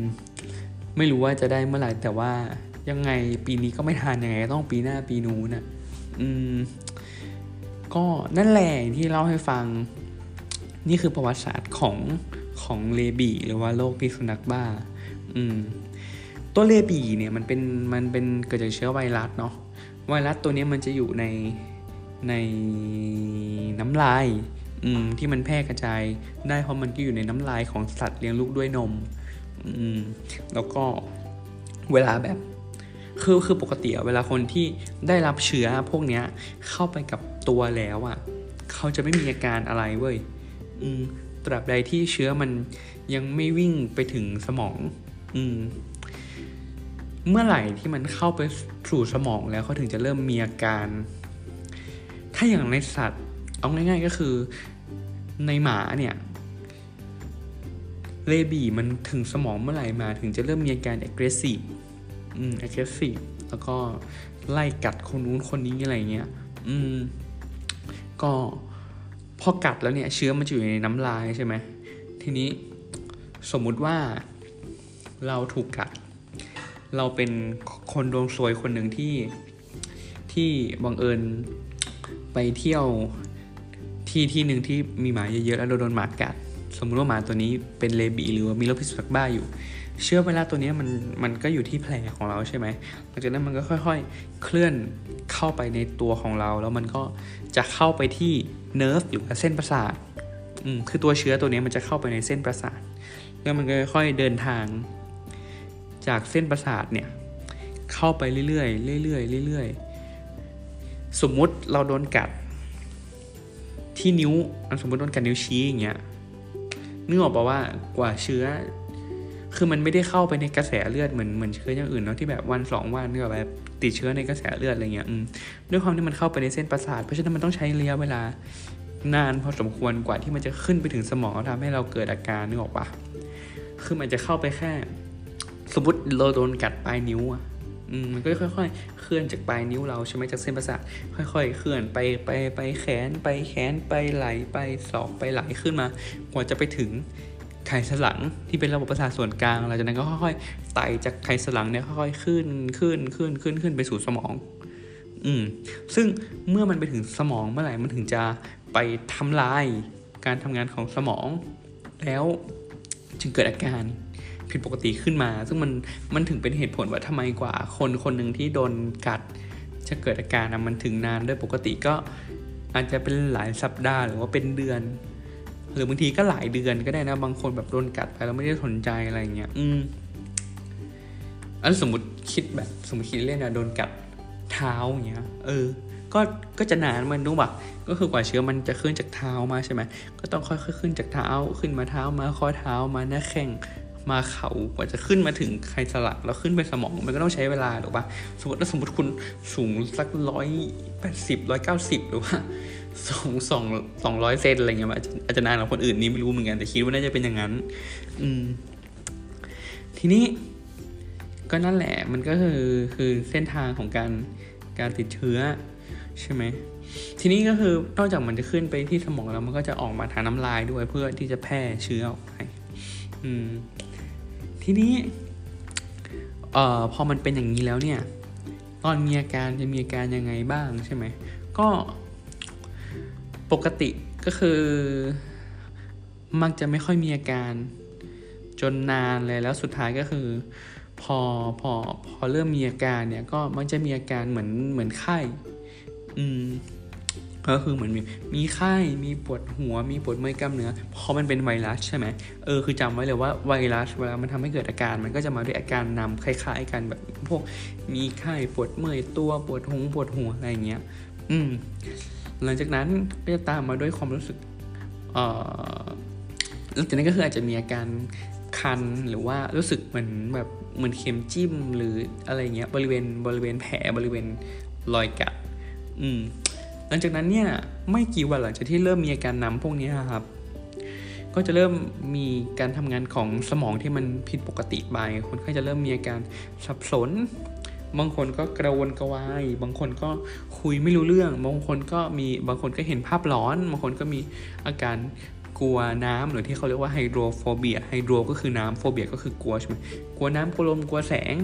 ไม่รู้ว่าจะได้เมื่อไหร่แต่ว่ายังไงปีนี้ก็ไม่ทันยังไงต้องปีหน้าปีนู้นน่ะ อืม ก็นั่นแหละที่เล่าให้ฟัง นี่คือประวัติศาสตร์ของของเลบีหรือว่าโรคพิษสุนัขบ้า อืม ตัวเลบีเนี่ยมันเป็นมันเป็นเกิดจากเชื้อไวรัสเนาะ ไวรัสตัวนี้มันจะอยู่ในในน้ำลายที่มันแพร่กระจายได้เพราะมันก็อยู่ในน้ำลายของสัตว์เลี้ยงลูกด้วยนมอืมแล้วก็เวลาแบบ คือคือปกติเวลาคนที่ได้รับเชื้อพวกเนี้ยเข้าไปกับตัวแล้วอะ่ะเขาจะไม่มีอาการอะไรเว้ยตราบใดที่เชื้อมันยังไม่วิ่งไปถึงสมอง อืม เมื่อไหร่ที่มันเข้าไปสู่สมองแล้วเขาถึงจะเริ่มมีอาการ ถ้าอย่างในสัตว์ เอาง่าย ๆก็คือในหมาเนี่ยเลบีมันถึงสมองเมื่อไหร่มาถึงจะเริ่มมีอาการ aggressive อืม aggressive แล้วก็ไล่กัดคนนู้นคนนี้อะไรเงี้ย อืม ก็พอกัดแล้วเนี่ย เชื้อมันจะอยู่ในน้ำลายใช่ไหม ทีนี้สมมุติว่าเราถูกกัด เราเป็นคนดวงซวยคนหนึ่งที่ที่บังเอิญไปเที่ยวที่ที่หนึ่งที่มีหมาเยอะๆแล้วโดนหมากัดสมมุติว่าหมาตัวนี้เป็นเลบีหรือว่ามีโรคพิษสุนัขบ้าอยู่ เชื้อไวรัสตัวนี้มันมันก็อยู่ที่แผลของเราใช่ไหมหลังจากนั้นมันก็ค่อยๆ เคลื่อนเข้าไปในตัวของเรา แล้วมันก็จะเข้าไปที่เนิร์ฟหรือว่าเส้นประสาทอืมคือตัวเชื้อตัวนี้มันจะเข้าไปในเส้นประสาท แล้วมันก็ค่อยๆเดินทาง จากเส้นประสาทเนี่ยเข้าไปเรื่อยๆเรื่อยๆเรื่อยๆสมมุติเราโดนกัด ที่นิ้วสมมติโดนกัดนิ้วชี้อย่างเงี้ยนึกออกปะว่ากว่าเชื้อ คือมันไม่ได้เข้าไปในกระแสเลือดเหมือนเหมือนเชื้ออย่างอื่นเนาะที่แบบวันสองวันก็แบบติดเชื้อในกระแสเลือดอะไรเงี้ยด้วยความที่มันเข้าไปในเส้นประสาท เพราะฉะนั้นมันต้องใช้ระยะเวลานานพอสมควรกว่าที่มันจะขึ้นไปถึงสมองทำให้เราเกิดอาการนึกออกปะคือมันจะเข้าไปแค่ สมมติเราโดนกัดปลายนิ้วอะมันก็ค่อยๆ เคลื่อนจากปลายนิ้วเราใช่ไหมจากเส้นประสาทค่อย ๆ เคลื่อนไปไปไปแขนไปแขนไปไหลไปศอกไปไหลขึ้นมา กว่าจะไปถึงไขสันหลังที่เป็นระบบประสาทส่วนกลางหลังจากนั้นก็ค่อยๆไต่จากไขสันหลังเนี่ยค่อยๆขึ้นขึ้นขึ้นขึ้นขึ้นไปสู่สมอง อืมซึ่งเมื่อมันไปถึงสมองเมื่อไหร่มันถึงจะไปทำลายการทำงานของสมอง แล้วจึงเกิดอาการ ผิดปกติขึ้นมา ซึ่งมันมันถึงเป็นเหตุผลว่าทำไมกว่าคนคนหนึ่งที่โดนกัด จะเกิดอาการนะมันถึงนานด้วยปกติก็อาจจะเป็นหลายสัปดาห์หรือว่าเป็นเดือน หรือบางทีก็หลายเดือนก็ได้นะบางคนแบบโดนกัดไปแล้วไม่ได้สนใจอะไรเงี้ยอืมอันสมมติคิดแบบสมมติคิดเล่นนะโดนกัดเท้าอย่างเงี้ย เออ ก็ก็จะนานมันรู้ป่ะก็คือกว่าเชื้อมันจะขึ้นจากเท้ามาใช่ไหมก็ต้องค่อยๆขึ้นจากเท้าขึ้นมาเท้ามาข้อเท้ามาหน้าแข้ง มาเขากว่าจะขึ้นมาถึงไขสลักแล้วขึ้นไปสมองมันก็ต้องใช้เวลาถูกปะสมมติถ้าสมมติคุณสูงสักร้อยแปดสิบร้อยเก้าสิบหรือว่าสองสองสองร้อยเซนอะไรเงี้ยอาจจะนานกว่าคนอื่นนี่ไม่รู้เหมือนกันแต่คิดว่าน่าจะเป็นอย่างนั้น อืม ทีนี้ก็นั่นแหละมันก็คือคือเส้นทางของการการติดเชื้อใช่ไหมทีนี้ก็คือนอกจากมันจะขึ้นไปที่สมองแล้วมันก็จะออกมาทางน้ำลายด้วยเพื่อที่จะแพร่เชื้อออกไปอืม ทีนี้เอ่อพอมันเป็นอย่างนี้แล้วเนี่ย ตอนมีอาการจะมีอาการยังไงบ้างใช่ไหมก็ปกติก็คือ มักจะไม่ค่อยมีอาการจนนานเลยแล้วสุดท้ายก็คือ พอพอพอเริ่มมีอาการเนี่ยก็มันจะมีอาการเหมือนเหมือนไข้ อืม ก็คือเหมือนมีมีไข้มีปวดหัว มีปวดเมื่อยกล้ามเนื้อเพราะมันเป็นไวรัสใช่ไหมเออคือจำไว้เลยว่าไวรัสเวลามันทำให้เกิดอาการมันก็จะมาด้วยอาการนำคล้ายๆกันแบบพวกมีไข้ปวดเมื่อยตัวปวดหงปวดหัวอะไรเงี้ยอืมหลังจากนั้นก็จะตามมาด้วยความรู้สึกเอ่อหลังจากนั้นก็คืออาจจะมีอาการคันหรือว่ารู้สึกเหมือนแบบเหมือนเข็มจิ้มหรืออะไรเงี้ยบริเวณบริเวณแผลบริเวณรอยกัดอืม ลังจากนั้นเนี่ยไม่กี่วันหลังจากที่เริ่มมีอาการน้ำพวกนี้ครับ ก็จะเริ่มมีการทำงานของสมองที่มันผิดปกติไปคนไข้จะเริ่มมีอาการสับสน บางคนก็กระวนกระวาย บางคนก็คุยไม่รู้เรื่อง บางคนก็มีบางคนก็เห็นภาพร้อน บางคนก็มีอาการกลัวน้ำหรือที่เขาเรียกว่าไฮโดรโฟเบียไฮโดรก็คือน้ำโฟเบียก็คือกลัวใช่ไหมกลัวน้ำกลัวลมกลัวแสง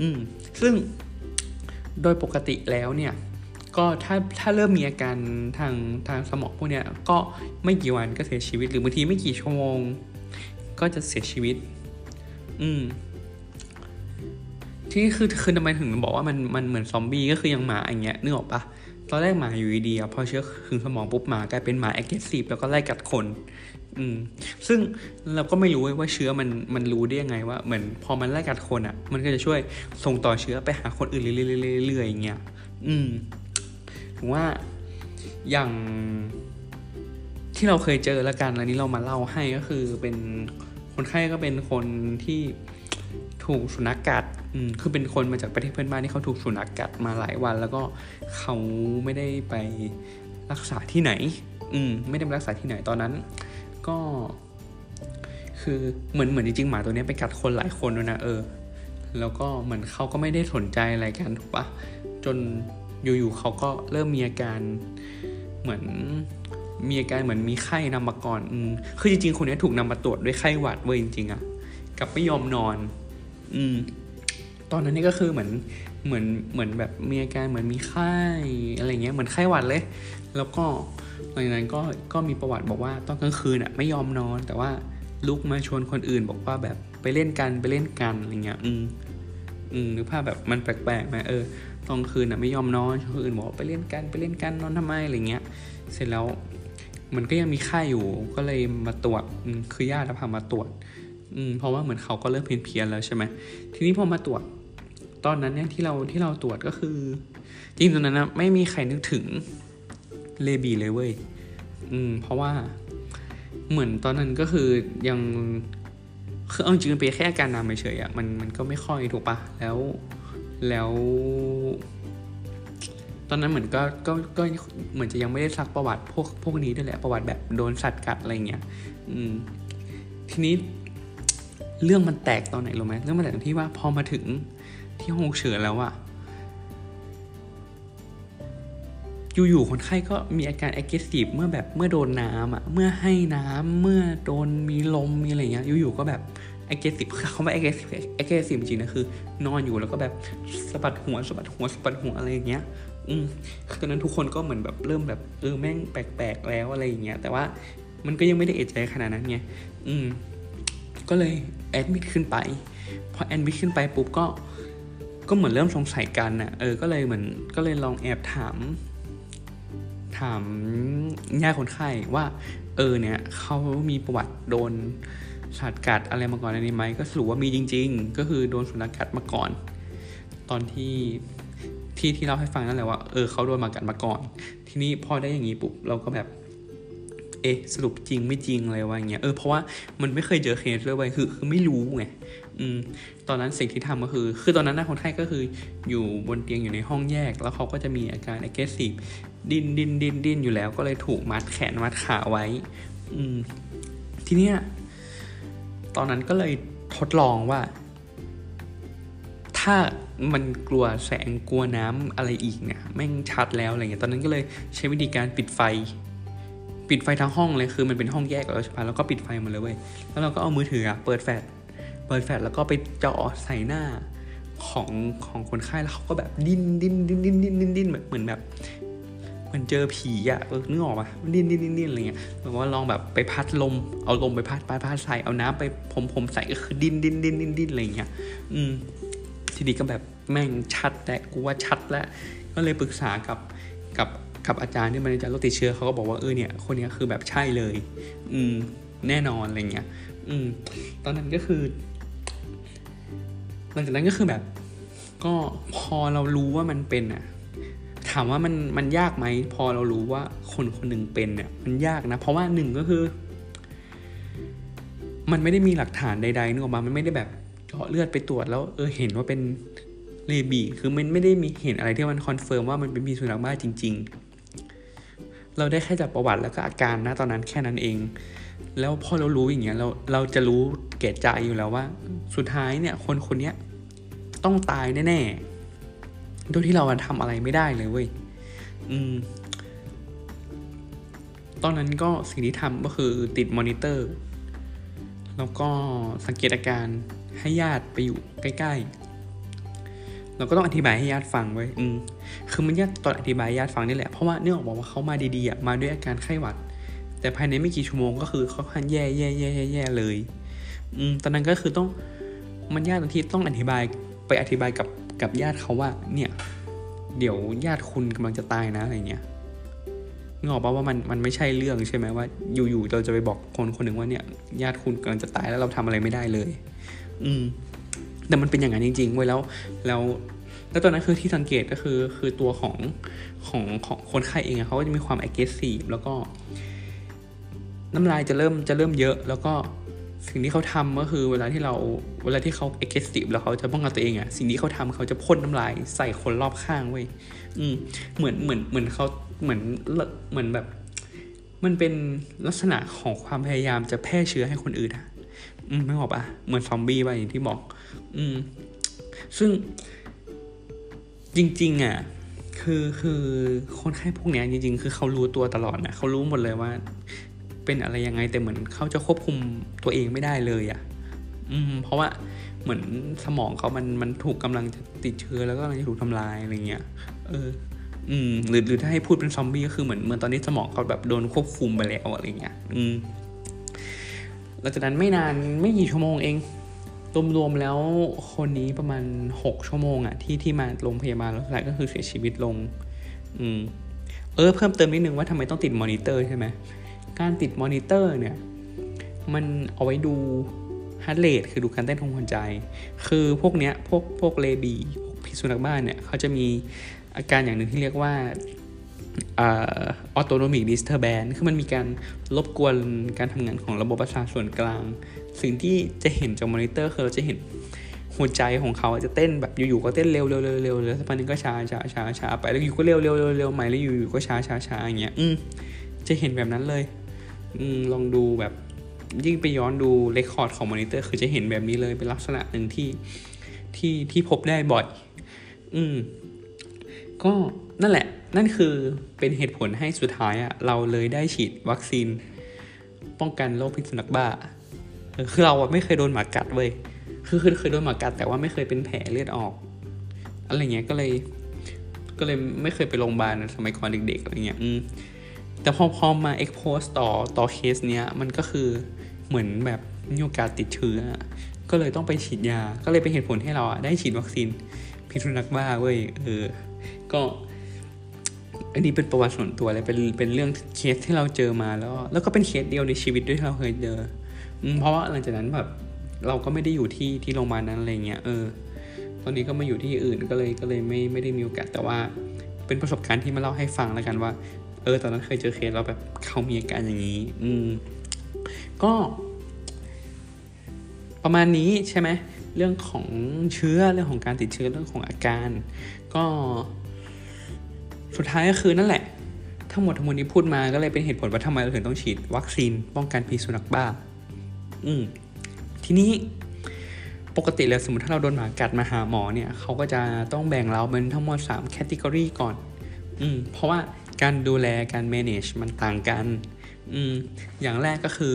อืมซึ่งโดยปกติแล้วเนี่ย ก็ถ้าถ้าเริ่มมีอาการทางทางสมองพวกเนี้ยก็ไม่กี่วันก็เสียชีวิต หรือบางทีไม่กี่ชั่วโมง ก็จะเสียชีวิต อืมที่คือคือทำไมถึงบอกว่ามันมันเหมือนซอมบี้ก็คือยังหมาอย่างเงี้ยนึกออกปะตอนแรกหมาอยู่ดีๆพอเชื้อถึงสมองปุ๊บหมากลายเป็นหมา active แล้วก็ไล่กัดคน อืม ซึ่งเราก็ไม่รู้ว่าเชื้อมันมันรู้ได้ยังไงว่าเหมือนพอมันไล่กัดคนอะ่ะ มันก็จะช่วยส่งต่อเชื้อไปหาคนอื่นเรื่อยๆอย่างเงี้ย อืม ถึงว่าอย่างที่เราเคยเจอแล้วกันอันนี้เรามาเล่าให้ก็คือเป็นคนไข้ก็เป็นคนที่ถูกสุนัขกัด อืม คือเป็นคนมาจากประเทศเพื่อนบ้านที่เขาถูกสุนัขกัดมาหลายวัน แล้วก็เขาไม่ได้ไปรักษาที่ไหน อืม ไม่ได้ไปรักษาที่ไหนตอนนั้น ก็ คือเหมือนเหมือนจริงๆหมาตัวนี้ไปกัดคนหลายคนด้วยนะเออ แล้วก็เหมือนเขาก็ไม่ได้สนใจอะไรกันถูกปะจน อยู่ๆเขาก็เริ่มมีอาการเหมือนมีอาการเหมือนมีไข้นำมาก่อนอืมคือจริงๆ คนนี้ถูกนำมาตรวจด้วยไข้หวัดเว้ยจริงๆอะกับไม่ยอมนอน อืม ตอนนั้นนี่ก็คือเหมือนเหมือนเหมือนแบบมีอาการเหมือนมีไข้อะไรเงี้ยเหมือนไข้หวัดเลย แล้วก็หลังจากนั้นก็ก็มีประวัติบอกว่าตอนกลางคืนอะไม่ยอมนอน แต่ว่าลุกมาชวนคนอื่นบอกว่าแบบไปเล่นกันไปเล่นกันอะไรเงี้ย อืมอืมหรือภาพแบบมันแปลกๆไหมเออ ตอนคืนอะไม่ยอมนอนคนอื่นบอกไปเล่นกันไปเล่นกันนอนทำไมอะไรเงี้ย เสร็จแล้วมันก็ยังมีไข้อยู่ก็เลยมาตรวจคือญาติพามาตรวจ อืมเพราะว่าเหมือนเขาก็เริ่มเพี้ยนเพียนแล้วใช่ไหมทีนี้พอมาตรวจ ตอนนั้นเนี่ยที่เราที่เราตรวจก็คือ จริงตอนนั้นนะไม่มีใครนึกถึงเลบีเลยเว้ยอืมเพราะว่าเหมือนตอนนั้นก็คือยังคือเอาจริงเป็นแค่อาการนำเฉยๆอะมันมันก็ไม่ค่อยถูกปะแล้ว แล้ว ตอนนั้นเหมือนก็ก็ก็เหมือนจะยังไม่ได้ซักประวัติพวกพวกนี้ด้วยแหละประวัติแบบโดนสัตว์กัดอะไรเงี้ยอืมทีนี้เรื่องมันแตกตอนไหนรู้ไหมเรื่องมันแตกที่ว่าพอมาถึงที่ห้องเฉือแล้วอะอยู่ๆคนไข้ก็มีอาการ aggressive เมื่อแบบเมื่อโดนน้ำอะเมื่อให้น้ำเมื่อโดนมีลมมีอะไรเงี้ยอยู่ๆก็แบบ aggressive เขาไม่ aggressive aggressive จริงนะคือ นอนอยู่แล้วก็แบบสะบัดหัวสะบัดหัวสะบัดหัวอะไรอย่างเงี้ย อืมตอนนั้นทุกคนก็เหมือนแบบเริ่มแบบเออแม่งแปลกๆแล้วอะไรอย่างเงี้ยแต่ว่ามันก็ยังไม่ได้เอะใจขนาดนั้นไงอืม ก็เลยแอดมิดขึ้นไปพอแอดมิดขึ้นไปปุ๊บก็ก็เหมือนเริ่มสงสัยกันนะเออก็เลยเหมือนก็เลยลองแอบถาม ถามญาติคนไข้ว่า เออเนี่ยเขามีประวัติโดน สัตว์กัดอะไรมาก่อนในนี้ไหมก็สรุปว่ามีจริง ๆ ก็คือโดนสุนัขกัดมาก่อน ตอนที่ที่ที่เราให้ฟังนั่นแหละว่าเออเขาโดนมากัดมาก่อน ทีนี้พอได้อย่างนี้ปุ๊บเราก็แบบเอ๊ะสรุปจริงไม่จริงอะไรวะอย่างเงี้ยเออเพราะว่ามันไม่เคยเจอเคสเลยคือคือไม่รู้ไงอืมตอนนั้นสิ่งที่ทำก็คือ คือตอนนั้นนะคนไข้ก็คืออยู่บนเตียงอยู่ในห้องแยก แล้วเขาก็จะมีอาการ aggressive ดิ้นดิ้นดิ้นดิ้นอยู่แล้วก็เลยถูกมัดแขนมัดขาไว้ อืมทีเนี้ย ตอนนั้นก็เลยทดลองว่า ถ้ามันกลัวแสงกลัวน้ำอะไรอีกเนี่ยแม่งชัดแล้วอะไรเงี้ยตอนนั้นก็เลยใช้วิธีการปิดไฟ ปิดไฟทั้งห้องเลยคือมันเป็นห้องแยกแล้วใช่ปะแล้วก็ปิดไฟหมดเลยเว้ยแล้วเราก็เอามือถือเปิดแฟลชเปิดแฟลชแล้วก็ไปจาะใส่หน้าของของคนไข้แล้วเขาก็แบบดิ้นดิ้นดิ้นดิ้นดิ้นดิ้นดิ้นแบบเหมือนแบบ มันเจอผีอะเออนึกออกปะดิ้นดิ้นดิ้นอะไรเงี้ยแบบว่าลองแบบไปพัดลม เอาลมไปพัดพัดพัดใส่เอาน้ำไปพรมพรมใส่ก็คือดิ้นดิ้นดิ้นดิ้นดิ้นอะไรเงี้ยอืมทีนี้ก็แบบแม่งชัดแต่กูว่าชัดแล้วก็เลยปรึกษากับกับกับอาจารย์ที่มันอาจารย์โรคติดเชื้อเขาก็บอกว่าเออเนี่ยคนนี้คือแบบใช่เลย อืมแน่นอนอะไรเงี้ย อืม ตอนนั้นก็คือ หลังจากนั้นก็คือแบบ ก็พอเรารู้ว่ามันเป็นอะ ถามว่ามันมันยากไหมพอเรารู้ว่าคนคนหนึ่งเป็นเนี่ยมันยากนะ เพราะว่าหนึ่งก็คือ มันไม่ได้มีหลักฐานใดๆนึกออกปะมันไม่ได้แบบเจาะเลือดไปตรวจแล้ว เออเห็นว่าเป็น rabies คือมันไม่ได้มีเห็นอะไรที่มัน confirm ว่ามันเป็นพิษสุนัขบ้าจริง ๆ เราได้แค่จากประวัติแล้วก็อาการนะตอนนั้นแค่นั้นเอง แล้วพอเรารู้อย่างเงี้ยเราเราจะรู้เกตใจอยู่แล้วว่า สุดท้ายเนี่ย คนคนนี้ต้องตายแน่ๆ โดยที่เราทำอะไรไม่ได้เลยเว้ยอืม ตอนนั้นก็สิ่งที่ทำก็คือติดมอนิเตอร์ แล้วก็สังเกตอาการให้ญาติไปอยู่ใกล้ๆ เราก็ต้องอธิบายให้ญาติฟังไว้อืมคือมันยากตอนอธิบายญาติฟังนี่แหละ เพราะว่าเนื่องบอกว่าเขามาดีๆอะมาด้วยอาการไข้หวัด แต่ภายในไม่กี่ชั่วโมงก็คือเขาค่อนแย่แย่แย่แย่เลย อืม ตอนนั้นก็คือต้องมันยากตรงที่ต้องอธิบายไปอธิบายกับ กับญาติเขาว่า เนี่ย เดี๋ยวญาติคุณกำลังจะตายนะอะไรเงี้ยงอกปะว่ามันมันไม่ใช่เรื่องใช่ไหมว่า อยู่ๆเราจะไปบอกคนคนหนึ่งว่าเนี่ย ญาติคุณกำลังจะตายแล้วเราทำอะไรไม่ได้เลย อืม แต่มันเป็นอย่างนั้นจริงๆไว้แล้วแล้วแล้วตอนนั้นคือที่สังเกตก็คือคือตัวของของของคนไข้เองเขาก็จะมีความ aggressive แล้วก็ น้ำลายจะเริ่มจะเริ่มเยอะ แล้วก็ สิ่งที่เขาทำก็คือเวลาที่เราเวลาที่เขา aggressive แล้วเขาจะป้องกันตัวเองอะสิ่งที่เขาทำเขาจะพ่นน้ำลายใส่คนรอบข้างเว้ยอืมเหมือนเหมือนเหมือนเขาเหมือนเหมือนแบบ มันเป็นลักษณะของความพยายามจะแพร่เชื้อให้คนอื่นอะอืมไม่บอกปะเหมือนซอมบี้ไปอย่างที่บอก อืม ซึ่งจริง ๆอะคือคือคนไข้พวกเนี้ยจริง ๆ คือเขารู้ตัวตลอดนะเขารู้หมดเลยว่า เป็นอะไรยังไงแต่เหมือนเขาจะควบคุมตัวเองไม่ได้เลยอะ อืม เพราะว่าเหมือนสมองเขามันมันถูกกำลังจะติดเชื้อแล้วก็กำลังจะถูกทำลายอะไรเงี้ย เออ อืม หรือหรือถ้าให้พูดเป็นซอมบี้ก็คือเหมือนเหมือนตอนนี้สมองเขาแบบโดนควบคุมไปแล้วอะไรเงี้ย อืมหลังจากนั้นไม่นานไม่กี่ชั่วโมงเองรวมๆแล้วคนนี้ประมาณหกชั่วโมงอะที่ที่มาโรงพยาบาลแล้วสุดท้ายก็คือเสียชีวิตลง อืม เออ เพิ่มเติมนิดนึงว่าทำไมต้องติดมอนิเตอร์ใช่ไหม การติดมอนิเตอร์เนี่ยมันเอาไว้ดู heart rate คือดูการเต้นของหัวใจ คือพวกเนี้ยพวกพวก rabies พวกพิษสุนัขบ้านเนี่ยเขาจะมีอาการอย่างหนึ่งที่เรียกว่าอautonomic disturbance คือมันมีการรบกวนการทำงานของระบบประสาทส่วนกลาง สิ่งที่จะเห็นจากมอนิเตอร์คือเราจะเห็นหัวใจของเขาจะเต้นแบบอยู่ๆก็เต้นเร็วเร็วเร็วเร็วแล้วสักพักนึงก็ช้าช้าช้าช้าไปแล้วอยู่ก็เร็วเร็วเร็วเร็วใหม่แล้วอยู่ๆก็ช้าช้าช้าอย่างเงี้ยอืมจะเห็นแบบนั้นเลย อลองดูแบบยิ่งไปย้อนดู record ของมอนิเตอร์คือจะเห็นแบบนี้เลยเป็นลักษณะหนึ่งที่ที่ที่พบได้บ่อย อืม ก็นั่นแหละ นั่นคือเป็นเหตุผลให้สุดท้ายอะเราเลยได้ฉีดวัคซีน ป้องกันโรคพิษสุนัขบ้าคือเราอะไม่เคยโดนหมากัดเว้ยคือคือเคยโดนหมากัด แต่ว่าไม่เคยเป็นแผลเลือดออก อะไรเงี้ยก็เลย ก็เลยไม่เคยไปโรงพยาบาลสมัยก่อนเด็กๆอะไรเงี้ย อืม แต่พอพอมาเอ็กโพสต่อต่อเคสเนี้ยมันก็คือเหมือนแบบมีโอกาสติดเชื้อ ก็เลยต้องไปฉีดยา ก็เลยเป็นเหตุผลให้เราอะได้ฉีดวัคซีนพิษสุนัขบ้าเว้ยเออก็อันนี้เป็นประวัติส่วนตัวเลยเป็นเป็นเรื่องเคสที่เราเจอมาแล้ว แล้วก็เป็นเคสเดียวในชีวิตด้วยที่เราเคยเจอเพราะว่าหลังจากนั้นแบบเราก็ไม่ได้อยู่ที่ที่โรงพยาบาลนั้นอะไรเงี้ยเออ ตอนนี้ก็มาอยู่ที่อื่นก็เลยก็เลยไม่ไม่ได้มีโอกาสแต่ว่า เป็นประสบการณ์ที่มาเล่าให้ฟังแล้วกันว่า เออตอนนั้นเคยเจอเคสแล้วแบบเขามีอาการอย่างนี้ อืม ก็ ประมาณนี้ใช่ไหมเรื่องของเชื้อเรื่องของการติดเชื้อเรื่องของอาการ ก็สุดท้ายก็คือนั่นแหละ ทั้งหมดทั้งมวลที่พูดมาก็เลยเป็นเหตุผลว่าทำไมเราถึงต้องฉีดวัคซีนป้องกันพิษสุนัขบ้า อืมทีนี้ปกติแล้วสมมติถ้าเราโดนหมากัดมาหาหมอเนี่ยเขาก็จะต้องแบ่งเราเป็นทั้งหมด3แคตตากรีก่อน อืมเพราะว่า การดูแลการ manage มันต่างกัน อืม อย่างแรกก็คือ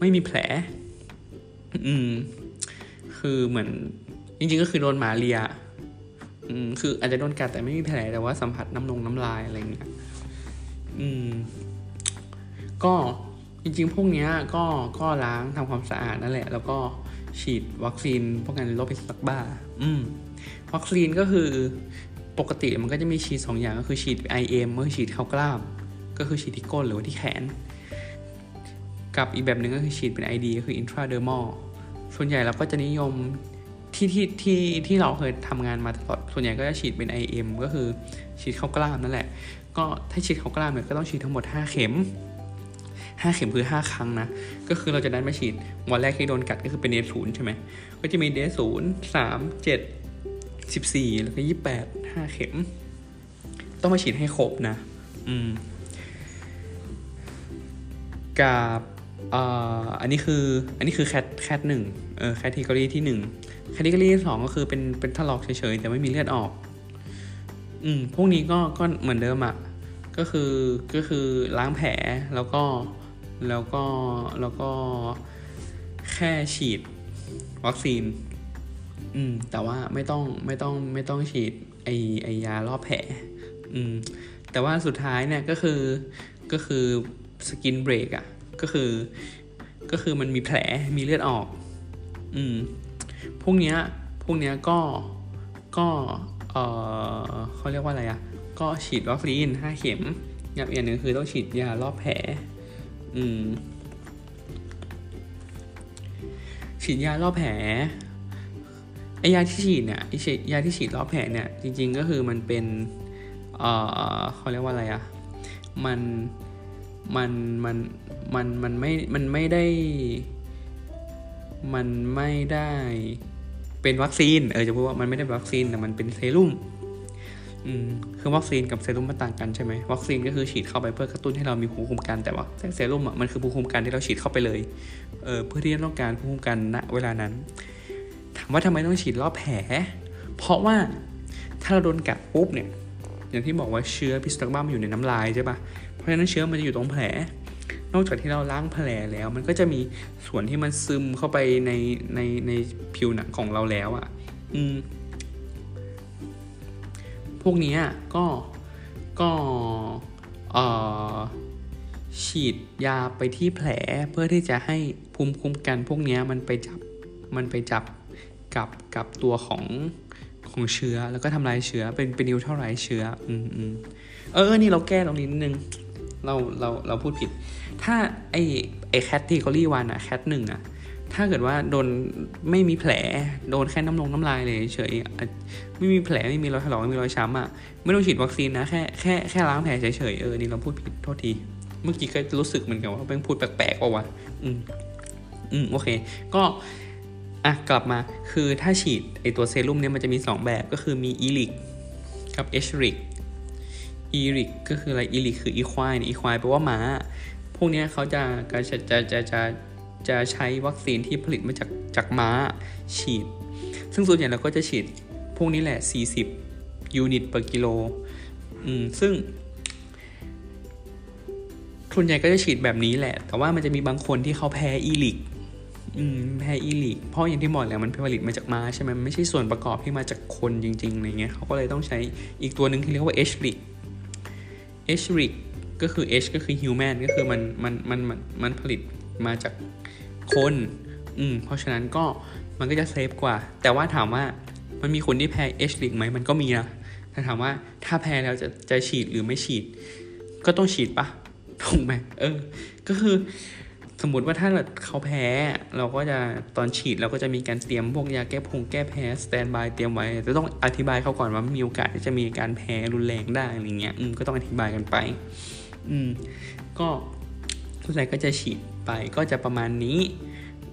ไม่มีแผล อืม คือเหมือน จริงๆก็คือโดนหมาเลีย อืม คืออาจจะโดนกัดแต่ไม่มีแผลแต่ว่าสัมผัสน้ำนงน้ำลายอะไรเงี้ย อืม ก็จริงๆ พวกเนี้ยก็ก็ล้างทำความสะอาดนั่นแหละ แล้วก็ฉีดวัคซีนป้องกันโรคพิษสุนัขบ้า อืม วัคซีนก็คือ ปกติมันก็จะมีฉีดสองอย่างก็คือฉีด IM ก็คือฉีดเข้ากล้าม ก็คือฉีดที่ก้นหรือว่าที่แขน กับอีกแบบหนึ่งก็คือฉีดเป็น ID ก็คือ intradermal ส่วนใหญ่เราก็จะนิยมที่ที่ที่ที่เราเคยทำงานมาตลอดส่วนใหญ่ก็จะฉีดเป็น IM ก็คือฉีดเข้ากล้ามนั่นแหละ ก็ถ้าฉีดเข้ากล้ามเนี่ยก็ต้องฉีดทั้งหมด 5 เข็ม 5 เข็มคือ 5 ครั้งนะ ก็คือเราจะได้มาฉีดวันแรกที่โดนกัดก็คือเป็นเดศูนย์ใช่ไหมก็จะมีเดศูนย์สามเจ็ด สิบสี่แล้วก็ยี่แปดห้าเข็ม ต้องมาฉีดให้ครบนะ อืม กับอ่าอันนี้คือ อันนี้คือแคทแคทหนึ่งเออแคททีกรีที่หนึ่งแคททีกรีที่สองก็คือเป็นเป็นทะลอกเฉยๆ แต่ไม่มีเลือดออก อืม พวกนี้ก็ก็เหมือนเดิมอะ ก็คือก็คือล้างแผลแล้วก็แล้วก็แล้วก็แค่ฉีดวัคซีน อืม แต่ว่าไม่ต้องไม่ต้องไม่ต้องฉีดไอไอยารอบแผลอืม แต่ว่าสุดท้ายเนี่ยก็คือก็คือสกินเบรกอะ ก็คือก็คือมันมีแผลมีเลือดออก อืม พวกเนี้ยพวกเนี้ยก็ก็เออเขาเรียกว่าอะไรอะ ก็ฉีดวัคซีนห้าเข็มอย่างอีกอย่างหนึ่งคือต้องฉีดยารอบแผล อืม ฉีดยารอบแผล ไอยาที่ฉีดเนี่ยยาที่ฉีดรอบแผลเนี่ยจริง ๆก็คือมันเป็นเออเขาเรียกว่าอะไรอะมันมันมันมันมันไม่มันไม่ได้ มันไม่ได้เป็นวัคซีนเออจะพูดว่ามันไม่ได้วัคซีนแต่มันเป็นเซรุ่มอืมคือวัคซีนกับเซรุ่มมันต่างกันใช่ไหมวัคซีนก็คือฉีดเข้าไปเพื่อกระตุ้นให้เรามีภูมิคุ้มกันแต่ว่าเซรุ่มอะมันคือภูมิคุ้มกันที่เราฉีดเข้าไปเลยเออเพื่อที่จะต้องการภูมิคุ้มกันณเวลานั้น ถามว่าทำไมต้องฉีดรอบแผล เพราะว่าถ้าเราโดนกัดปุ๊บเนี่ย อย่างที่บอกว่าเชื้อพิษสุนัขบ้ามันอยู่ในน้ำลายใช่ปะเพราะฉะนั้นเชื้อมันจะอยู่ตรงแผล นอกจากที่เราล้างแผลแล้ว มันก็จะมีส่วนที่มันซึมเข้าไปในในในผิวหนังของเราแล้วอะ่ะ อืม พวกนี้ก็ก็เอ่อฉีดยาไปที่แผลเพื่อที่จะให้ภูมิคุ้มกันพวกนี้มันไปจับมันไปจับ กับกับตัวของของเชื้อแล้วก็ทำลายเชื้อเป็นเป็นนิวเท่าไรเชื้ออืมอืมเออนี่เราแก้ตรงนี้นิดนึงเราเราเราพูดผิด ถ้าไอไอแคททีกอรี่วันอะแคทหนึ่งอะถ้าเกิดว่าโดนไม่มีแผลโดนแค่น้ำลงน้ำลายเลยเฉยไม่มีแผลไม่มีรอยถลอกไม่มีรอยช้ำอะไม่ต้องฉีดวัคซีนนะแค่แค่แค่ล้างแผลเฉยๆเออนี่เราพูดผิดโทษที เมื่อกี้ก็รู้สึกเหมือนกันว่าเป็นพูดแปลกๆว่าวะอืมอืมโอเค ก็ อะกลับมาคือถ้าฉีดไอตัวเซรุ่มเนี่ยมันจะมี 2 แบบก็คือมี ERIG กับ HRIG ERIG ก็คืออะไร ERIG คือ equi equi แปลว่าม้าพวกนี้เขาจะจะจะจะจะจะใช้วัคซีนที่ผลิตมาจากจากม้าฉีด ซึ่งส่วนใหญ่เราก็จะฉีดพวกนี้แหละ 40 unit ต่อกิโลอืมซึ่งส่วนใหญ่ก็จะฉีดแบบนี้แหละ แต่ว่ามันจะมีบางคนที่เขาแพ้ ERIG อืมแพอีลิกเพราะอย่างที่บอกแล้วมันผลิตมาจากม้าใช่ไหมไม่ใช่ส่วนประกอบที่มาจากคนจริงๆอะไรเงี้ยเขาก็เลยต้องใช้อีกตัวหนึ่งที่เรียกว่าเอชลิกเอชลิกก็คือ H ก็คือ human ก็คือมันมันมันมันมันผลิตมาจากคน อืม เพราะฉะนั้นก็มันก็จะเซฟกว่า แต่ว่าถามว่ามันมีคนที่แพ้ H ลิกไหมมันก็มีนะแต่ถามว่าถ้าแพ้แล้วจะจะฉีดหรือไม่ฉีด ก็ต้องฉีดปะถูกไหมเออ ก็คือ สมมติว่าถ้าเขาแพ้ เราก็จะตอนฉีดเราก็จะมีการเตรียมพวกยาแก้พุงแก้แพ้สแตนบายเตรียมไว้จะต้องอธิบายเขาก่อนว่ามีโอกาสที่จะมีการแพ้รุนแรงได้อะไรเงี้ยอืมก็ต้องอธิบายกันไป อืม ก็ทุกใส่ก็จะฉีดไปก็จะประมาณนี้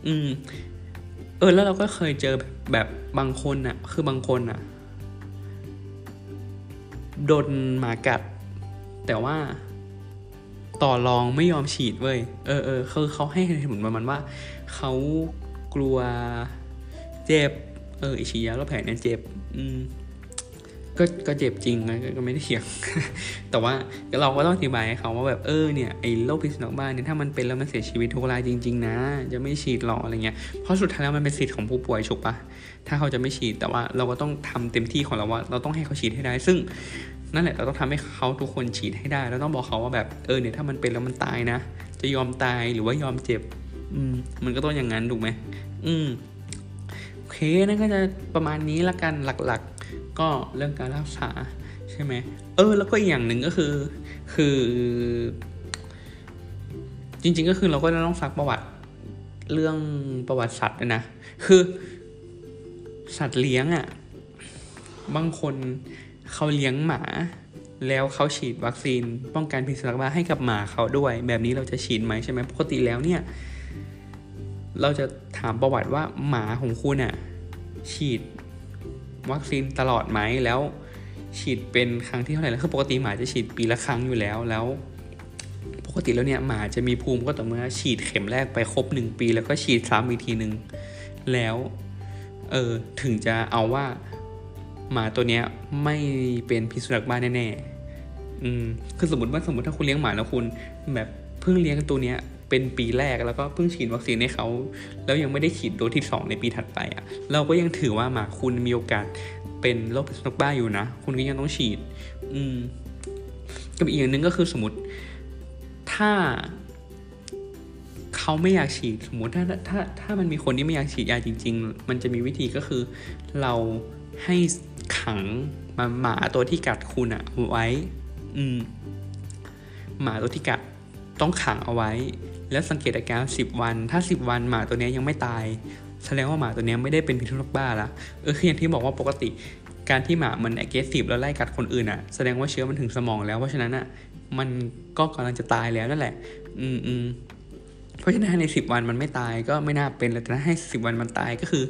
อืม เออแล้วเราก็เคยเจอแบบบางคนอะคือบางคนอะโดนหมากัด แต่ว่า ต่อรองไม่ยอมฉีดเว้ย เออเออคือเขาให้เหตุผลประมาณว่าเขากลัวเจ็บ เออฉีดยาแล้วแผลเนี่ยเจ็บ อืมก็ก็เจ็บจริงนะก็ไม่ได้เถียง แต่ว่าเราก็ต้องอธิบายให้เขาว่าแบบเออเนี่ยไอ้โรคพิษสุนัขบ้าเนี่ยถ้ามันเป็นแล้วมันเสียชีวิตทุกรายจริง ๆ นะ จะไม่ฉีดหรออะไรเงี้ยเพราะสุดท้ายแล้วมันเป็นสิทธิ์ของผู้ป่วยถูกปะถ้าเขาจะไม่ฉีดแต่ว่าเราก็ต้องทำเต็มที่ของเราว่า เราต้องให้เขาฉีดให้ได้ ซึ่ง นั่นแหละเราต้องทำให้เขาทุกคนฉีดให้ได้ แล้วต้องบอกเขาว่าแบบเออเนี่ยถ้ามันเป็นแล้วมันตายนะ จะยอมตายหรือว่ายอมเจ็บ อืม มันก็ต้องอย่างนั้นถูกไหมอืมโอเคนั่นก็จะประมาณนี้ละกันหลักๆ ก็เรื่องการรักษาใช่ไหมเออ แล้วก็อีกอย่างหนึ่งก็คือ คือ จริง ๆ ก็คือเราก็จะต้องซักประวัติเรื่องประวัติสัตว์นะคือสัตว์เลี้ยงอะ่ะบางคน เขาเลี้ยงหมา แล้วเขาฉีดวัคซีน ป้องกันพิษสุนัขบ้าให้กับหมาเขาด้วย แบบนี้เราจะฉีดไหมใช่ไหมปกติแล้วเนี่ย เราจะถามประวัติว่าหมาของคุณอะฉีดวัคซีนตลอดไหมแล้วฉีดเป็นครั้งที่เท่าไหร่แล้วคือปกติหมาจะฉีดปีละครั้งอยู่แล้วแล้ว ปกติแล้วเนี่ยหมาจะมีภูมิก็ต่อเมื่อฉีดเข็มแรกไปครบหนึ่งปี แล้วก็ฉีดซ้ำอีกทีหนึ่งแล้วเออถึงจะเอาว่า หมาตัวเนี้ยไม่เป็นพิษสุนัขบ้าแน่ๆอืมคือสมมติว่าสมมติถ้าคุณเลี้ยงหมาแล้วคุณ แบบเพิ่งเลี้ยงตัวเนี้ยเป็นปีแรกแล้วก็เพิ่งฉีดวัคซีนให้เขา แล้วยังไม่ได้ฉีดโดสที่สองในปีถัดไปอะ่ะ เราก็ยังถือว่าหมาคุณมีโอกาสเป็นโรคพิษสุนัขบ้าอยู่นะ คุณก็ยังต้องฉีด อืมกับอีกอย่างหนึ่งก็คือสมมติ ถ้าเขาไม่อยากฉีดสมมติถ้าถ้าถ้ามันมีคนที่ไม่อยากฉีดยาจริง ๆ มันจะมีวิธีก็คือเราให้ ขังมาหมาตัวที่กัดคุณอะไว้ อืม หมาตัวที่กัดต้องขังเอาไว้ แล้วสังเกตอาการสิบวัน ถ้าสิบวันหมาตัวนี้ยังไม่ตาย แสดงว่าหมาตัวนี้ไม่ได้เป็นพิษสุนัขบ้าละเออคืออย่างที่บอกว่าปกติ การที่หมามัน aggressive แล้วไล่กัดคนอื่นอะแสดงว่าเชื้อมันถึงสมองแล้วเพราะฉะนั้นอะมันก็กำลังจะตายแล้วนั่นแหละ อืมอืมเพราะฉะนั้นในสิบวันมันไม่ตายก็ไม่น่าเป็นเลยแต่ถ้าให้สิบวันมันตายก็คือ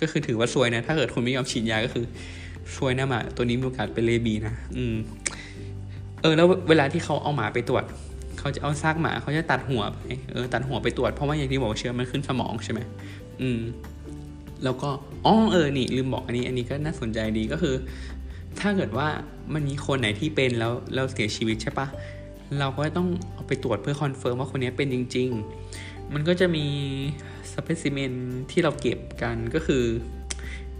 ก็คือถือว่าซวยนะ ถ้าเกิดคุณไม่ยอมฉีดยาก็คือ ซวยนะหมาตัวนี้มีโอกาสเป็นเลบีนะอืม เออ แล้วเวลาที่เขาเอาหมาไปตรวจเขาจะเอาซากหมาเขาจะตัดหัวไปเออตัดหัวไปตรวจเพราะว่าอย่างที่บอกเชื้อมันขึ้นสมองใช่ไหมอืม แล้วก็อ๋อเออนี่ลืมบอกอันนี้ อันนี้ก็น่าสนใจดีก็คือ ถ้าเกิดว่ามันมีคนไหนที่เป็นแล้วแล้วเสียชีวิตใช่ปะเราก็ต้องเอาไปตรวจเพื่อ confirm ว่าคนนี้เป็นจริง ๆ มันก็จะมี specimen ที่เราเก็บกันก็คือ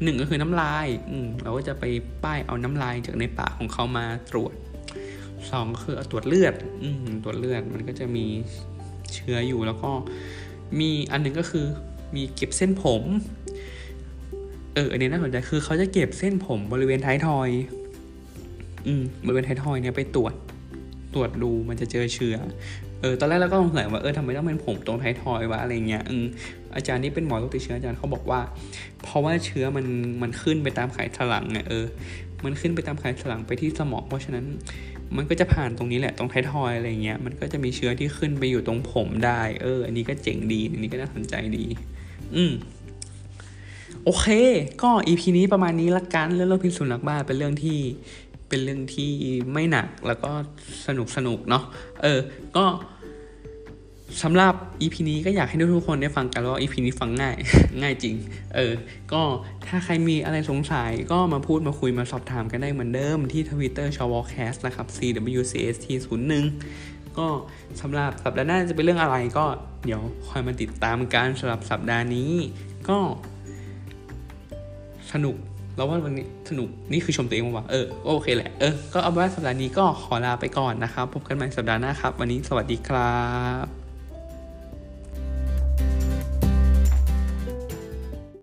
หนึ่งก็คือน้ำลายอืเราก็จะไปป้ายเอาน้ำลายจากในปากของเขามาตรวจสองก็คือเอาตรวจเลือดอืตรวจเลือดมันก็จะมีเชื้ออยู่แล้วก็มีอันหนึ่งก็คือมีเก็บเส้นผม เอออันนี้น่าสนใจคือเขาจะเก็บเส้นผมบริเวณท้ายทอย อืมบริเวณท้ายทอยเนี่ยไปตรวจ ตรวจดูมันจะเจอเชื้อ เออ ตอนแรกเราก็สงสัยว่าเออทำไมต้องเป็นผมตรงท้ายทอยวะอะไรเงี้ย อืม อาจารย์ที่เป็นหมอโรคติดเชื้ออาจารย์เขาบอกว่า เพราะว่าเชื้อมันมันขึ้นไปตามไขสันหลังไงเออ มันขึ้นไปตามไขสันหลังไปที่สมอง เพราะฉะนั้นมันก็จะผ่านตรงนี้แหละตรงไททอยอะไรเงี้ยมันก็จะมีเชื้อที่ขึ้นไปอยู่ตรงผมได้ เออ อันนี้ก็เจ๋งดีอันนี้ก็น่าสนใจดี อืมโอเค ก็อีพีนี้ประมาณนี้ละกันเรื่องโรคพิษสุนัขบ้าเป็นเรื่องที่เป็นเรื่องที่ไม่หนักแล้วก็สนุกสนุกเนาะเออ ก็ สำหรับ EP นี้ก็อยากให้ทุกคนได้ฟังกันว่า EP นี้ฟังง่าย ง่ายจริง เออ ก็ถ้าใครมีอะไรสงสัยก็มาพูดมาคุยมาสอบถามกันได้เหมือนเดิมที่ Twitter s h a w c a s t นะครับ CWCST01 ก็สำหรับสัปดาห์หน้าจะเป็นเรื่องอะไรก็เดี๋ยวคอยมาติดตามกันสำหรับสัปดาห์นี้ ก็ สนุกแล้วว่าวันนี้สนุกนี่คือชมตัวเองว่าเออโอเคแหละเออก็เอาไว้สัปดาห์นี้ก็ขอลาไปก่อนนะครับ พบกันใหม่สัปดาห์หน้าครับ วันนี้สวัสดีครับ